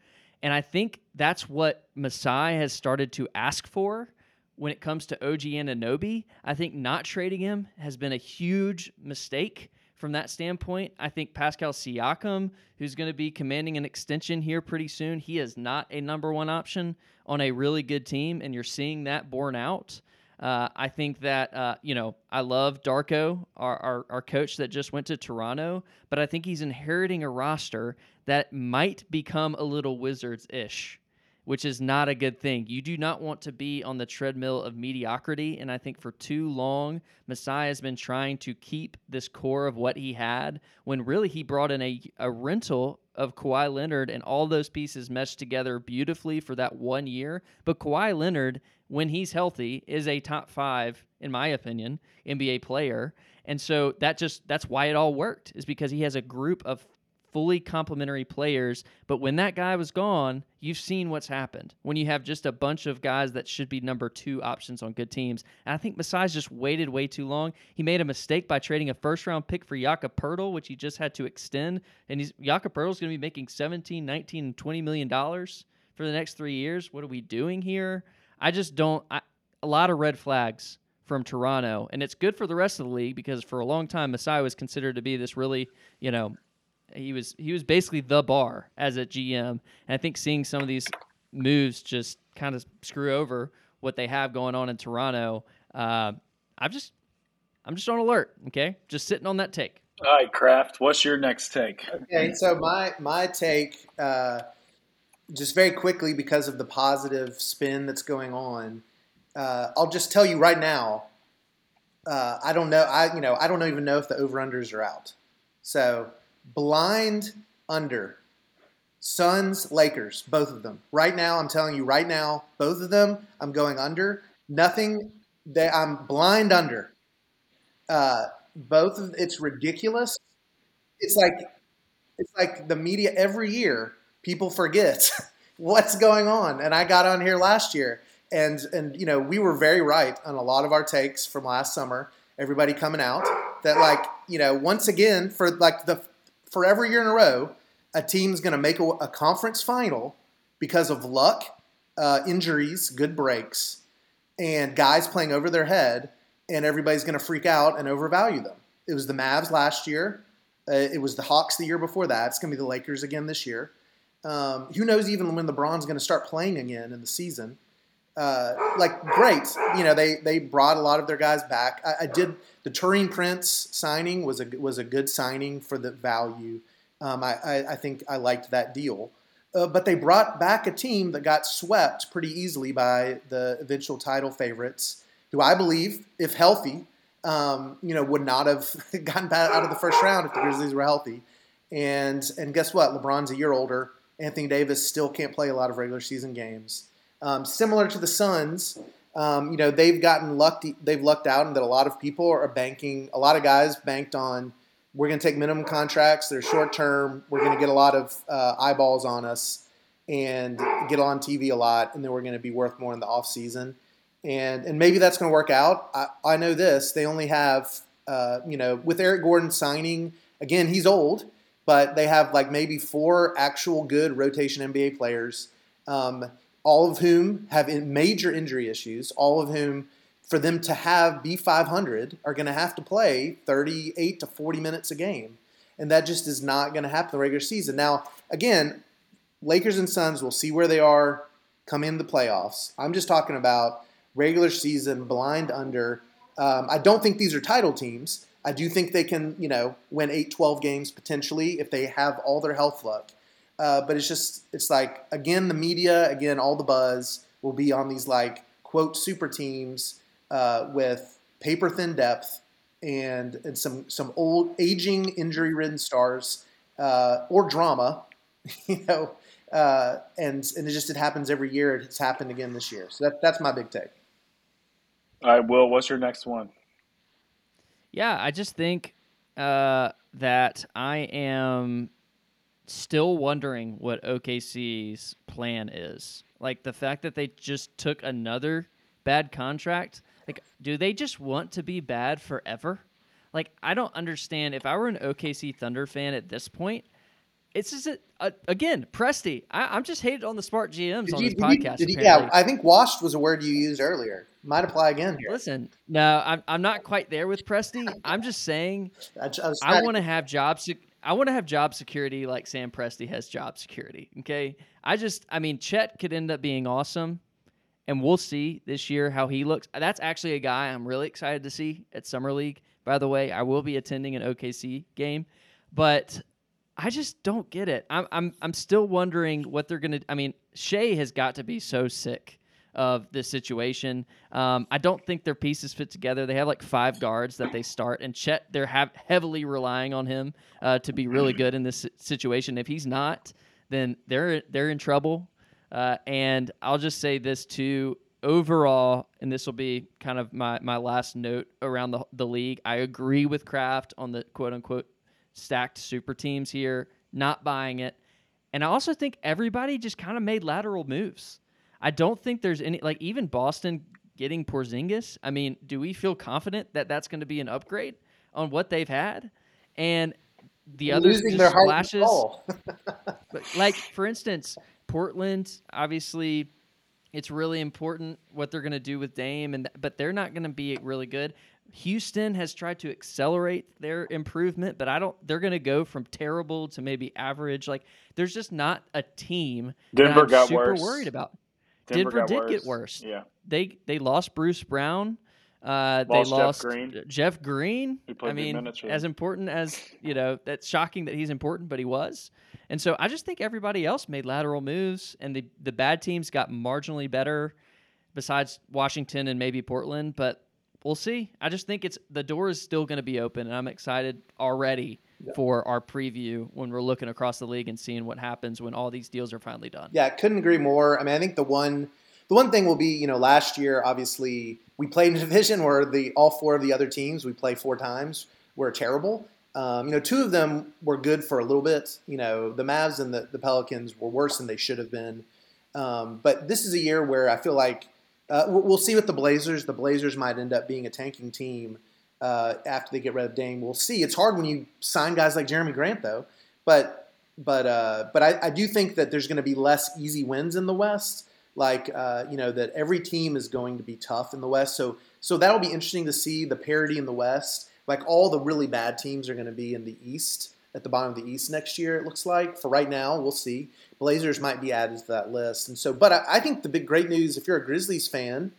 And I think that's what Masai has started to ask for when it comes to OG Anunoby. I think not trading him has been a huge mistake from that standpoint. I think Pascal Siakam, who's going to be commanding an extension here pretty soon, he is not a number one option on a really good team, and you're seeing that borne out. Uh, I think that uh, you know I love Darko, our, our our coach that just went to Toronto, but I think he's inheriting a roster that might become a little Wizards ish, which is not a good thing. You do not want to be on the treadmill of mediocrity, and I think for too long Masai has been trying to keep this core of what he had when really he brought in a a rental of Kawhi Leonard and all those pieces meshed together beautifully for that one year. But Kawhi Leonard, when he's healthy, is a top five, in my opinion, NBA player. And so that just that's why it all worked, is because he has a group of fully complementary players. But when that guy was gone, you've seen what's happened. When you have just a bunch of guys that should be number two options on good teams. And I think Masai's just waited way too long. He made a mistake by trading a first round pick for Jakob Poeltl, which he just had to extend. And he's Jakob Poeltl's going to be making 17, 19, and 20 million dollars for the next three years. What are we doing here? I just don't. I, a lot of red flags from Toronto, and it's good for the rest of the league because for a long time Masai was considered to be this really, you know, he was he was basically the bar as a GM. And I think seeing some of these moves just kind of screw over what they have going on in Toronto. Uh, I'm just I'm just on alert. Okay, just sitting on that take. All right, Craft. What's your next take? Okay, so my my take, uh, just very quickly because of the positive spin that's going on, uh, I'll just tell you right now. Uh, I don't know. I you know I don't even know if the over unders are out. So blind under, Suns Lakers, both of them. Right now, I'm telling you right now, both of them. I'm going under. Nothing. They, I'm blind under. Uh, both of it's ridiculous. It's like it's like the media every year people forget what's going on and i got on here last year and and you know we were very right on a lot of our takes from last summer everybody coming out that like you know once again for like the for every year in a row a team's going to make a, a conference final because of luck uh, injuries good breaks and guys playing over their head and everybody's going to freak out and overvalue them it was the mavs last year uh, it was the Hawks the year before that. It's going to be the Lakers again this year. Um, who knows even when LeBron's going to start playing again in the season? Uh, like great, you know they they brought a lot of their guys back. I, I did the Taurean Prince signing was a was a good signing for the value. Um, I, I, I think I liked that deal. Uh, but they brought back a team that got swept pretty easily by the eventual title favorites, who I believe, if healthy, um, you know, would not have gotten out of the first round if the Grizzlies were healthy. And and guess what? LeBron's a year older. Anthony Davis still can't play a lot of regular season games. Um, similar to the Suns, um, you know, they've gotten lucked. They've lucked out, and that a lot of people are banking. A lot of guys banked on. We're going to take minimum contracts. They're short term. We're going to get a lot of uh, eyeballs on us and get on TV a lot, and then we're going to be worth more in the off season and and maybe that's going to work out. I, I know this: they only have, uh, you know, with Eric Gordon signing again, he's old, but they have like maybe four actual good rotation NBA players um, all of whom have major injury issues, all of whom, for them to have be 500, are going to have to play 38 to 40 minutes a game. And that just is not going to happen in the regular season. Now, again, Lakers and Suns will see where they are come in the playoffs. I'm just talking about regular season, blind under. Um, I don't think these are title teams. I do think they can, you know, win 8, 12 games potentially if they have all their health luck. Uh, but it's just, it's like, again, the media, again, all the buzz will be on these, like, quote, super teams uh, with paper thin depth and, and some, some old, aging, injury ridden stars uh, or drama, you know, uh, and, and it just, it happens every year. It's happened again this year. So that, that's my big take. All right, Will, what's your next one? Yeah, I just think uh, that I am still wondering what OKC's plan is. Like the fact that they just took another bad contract. Like, do they just want to be bad forever? Like, I don't understand. If I were an OKC Thunder fan at this point, it's just a, a, again, Presti. I, am just hated on the smart GMs did on you, this podcast. Yeah, I think washed was a word you used earlier. Might apply again here. Listen, no, I'm, I'm not quite there with Presti. I'm just saying I, I, I want to have job sec- I want to have job security like Sam Presti has job security. Okay, I just I mean Chet could end up being awesome, and we'll see this year how he looks. That's actually a guy I'm really excited to see at Summer League. By the way, I will be attending an OKC game, but I just don't get it. I'm I'm I'm still wondering what they're gonna. I mean, Shai has got to be so sick of this situation. Um, I don't think their pieces fit together. They have like five guards that they start, and Chet they're have heavily relying on him uh, to be really good in this situation. If he's not, then they're they're in trouble. Uh, and I'll just say this too. Overall, and this will be kind of my, my last note around the, the league. I agree with Craft on the quote unquote stacked super teams here, not buying it. And I also think everybody just kind of made lateral moves. I don't think there's any like even Boston getting Porzingis. I mean, do we feel confident that that's going to be an upgrade on what they've had? And the others just splashes. but like for instance, Portland obviously it's really important what they're going to do with Dame and but they're not going to be really good. Houston has tried to accelerate their improvement, but I don't. They're going to go from terrible to maybe average. Like there's just not a team Denver that I'm got super worse. worried about. Denver, Denver did worse. get worse. Yeah. They they lost Bruce Brown. Uh, Lost they Jeff lost Green. Jeff Green. I mean, as important as you know, that's shocking that he's important, but he was. And so I just think everybody else made lateral moves, and the the bad teams got marginally better, besides Washington and maybe Portland. But we'll see. I just think it's the door is still going to be open, and I'm excited already for our preview when we're looking across the league and seeing what happens when all these deals are finally done. Yeah, couldn't agree more. I mean, I think the one the one thing will be, you know, last year obviously we played in a division where the all four of the other teams we play four times were terrible. Um, you know, two of them were good for a little bit. You know, the Mavs and the, the Pelicans were worse than they should have been. Um, but this is a year where I feel like uh, we'll we'll see with the Blazers. The Blazers might end up being a tanking team uh, after they get rid of Dame. We'll see. It's hard when you sign guys like Jerami Grant, though. But but uh, but I, I do think that there's going to be less easy wins in the West. Like uh, you know that every team is going to be tough in the West. So so that'll be interesting to see the parity in the West. Like all the really bad teams are going to be in the East at the bottom of the East next year. It looks like for right now, we'll see. Blazers might be added to that list, and so. But I, I think the big great news, if you're a Grizzlies fan,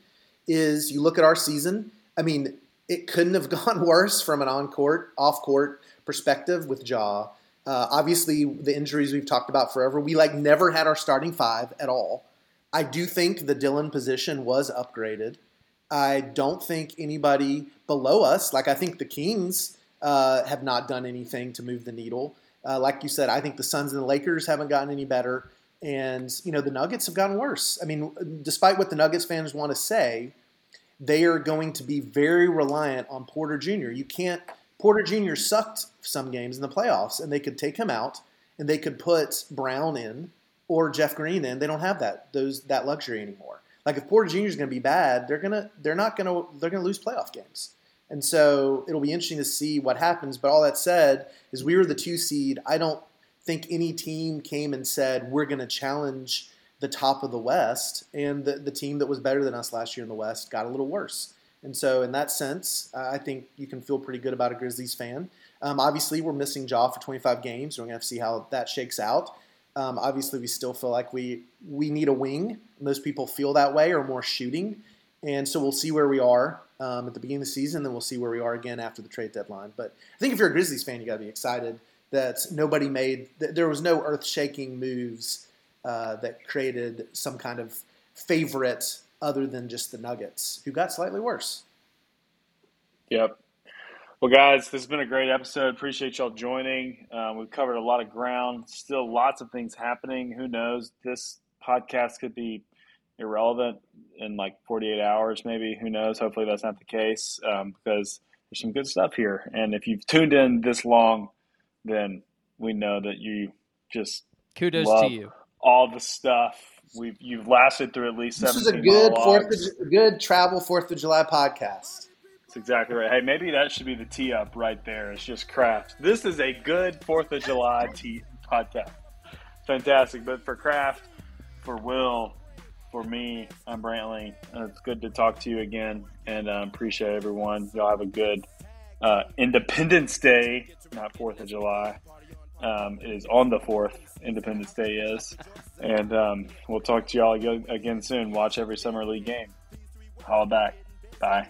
is you look at our season. I mean, it couldn't have gone worse from an on-court, off-court perspective with Ja. Uh, obviously, the injuries we've talked about forever. We like never had our starting five at all. I do think the Dillon position was upgraded. I don't think anybody below us, like I think the Kings, uh, have not done anything to move the needle. Uh, like you said, I think the Suns and the Lakers haven't gotten any better, and you know the Nuggets have gotten worse. I mean, despite what the Nuggets fans want to say, they are going to be very reliant on Porter Jr. You can't. Porter Jr. sucked some games in the playoffs, and they could take him out, and they could put Brown in or Jeff Green in. They don't have that those that luxury anymore. Like if Porter Jr. is going to be bad, they're gonna they're not gonna they're gonna lose playoff games. And so it'll be interesting to see what happens. But all that said, is we were the two seed. I don't think any team came and said we're going to challenge the top of the West, and the, the team that was better than us last year in the West got a little worse. And so, in that sense, uh, I think you can feel pretty good about a Grizzlies fan. Um, obviously, we're missing Ja for 25 games. We're going to have to see how that shakes out. Um, obviously, we still feel like we we need a wing. Most people feel that way, or more shooting. And so we'll see where we are um, at the beginning of the season. Then we'll see where we are again after the trade deadline. But I think if you're a Grizzlies fan, you got to be excited that nobody made. That there was no earth-shaking moves uh, that created some kind of favorite other than just the Nuggets, who got slightly worse. Yep. Well, guys, this has been a great episode. Appreciate y'all joining. Uh, we've covered a lot of ground. Still, lots of things happening. Who knows? This podcast could be irrelevant in like 48 hours, maybe. Who knows? Hopefully, that's not the case um, because there's some good stuff here. And if you've tuned in this long, then we know that you just kudos love to you. All the stuff we've you've lasted through at least. This is a good Fourth, of, good travel Fourth of July podcast. That's exactly right. Hey, maybe that should be the tee up right there. It's just craft. This is a good Fourth of July tee podcast. Fantastic. But for craft, for Will, for me, I'm Brantley. Uh, it's good to talk to you again, and uh, appreciate everyone. Y'all have a good uh, Independence Day, not Fourth of July. Um, is on the fourth. Independence Day is, and um, we'll talk to y'all again soon. Watch every summer league game. All back. Bye.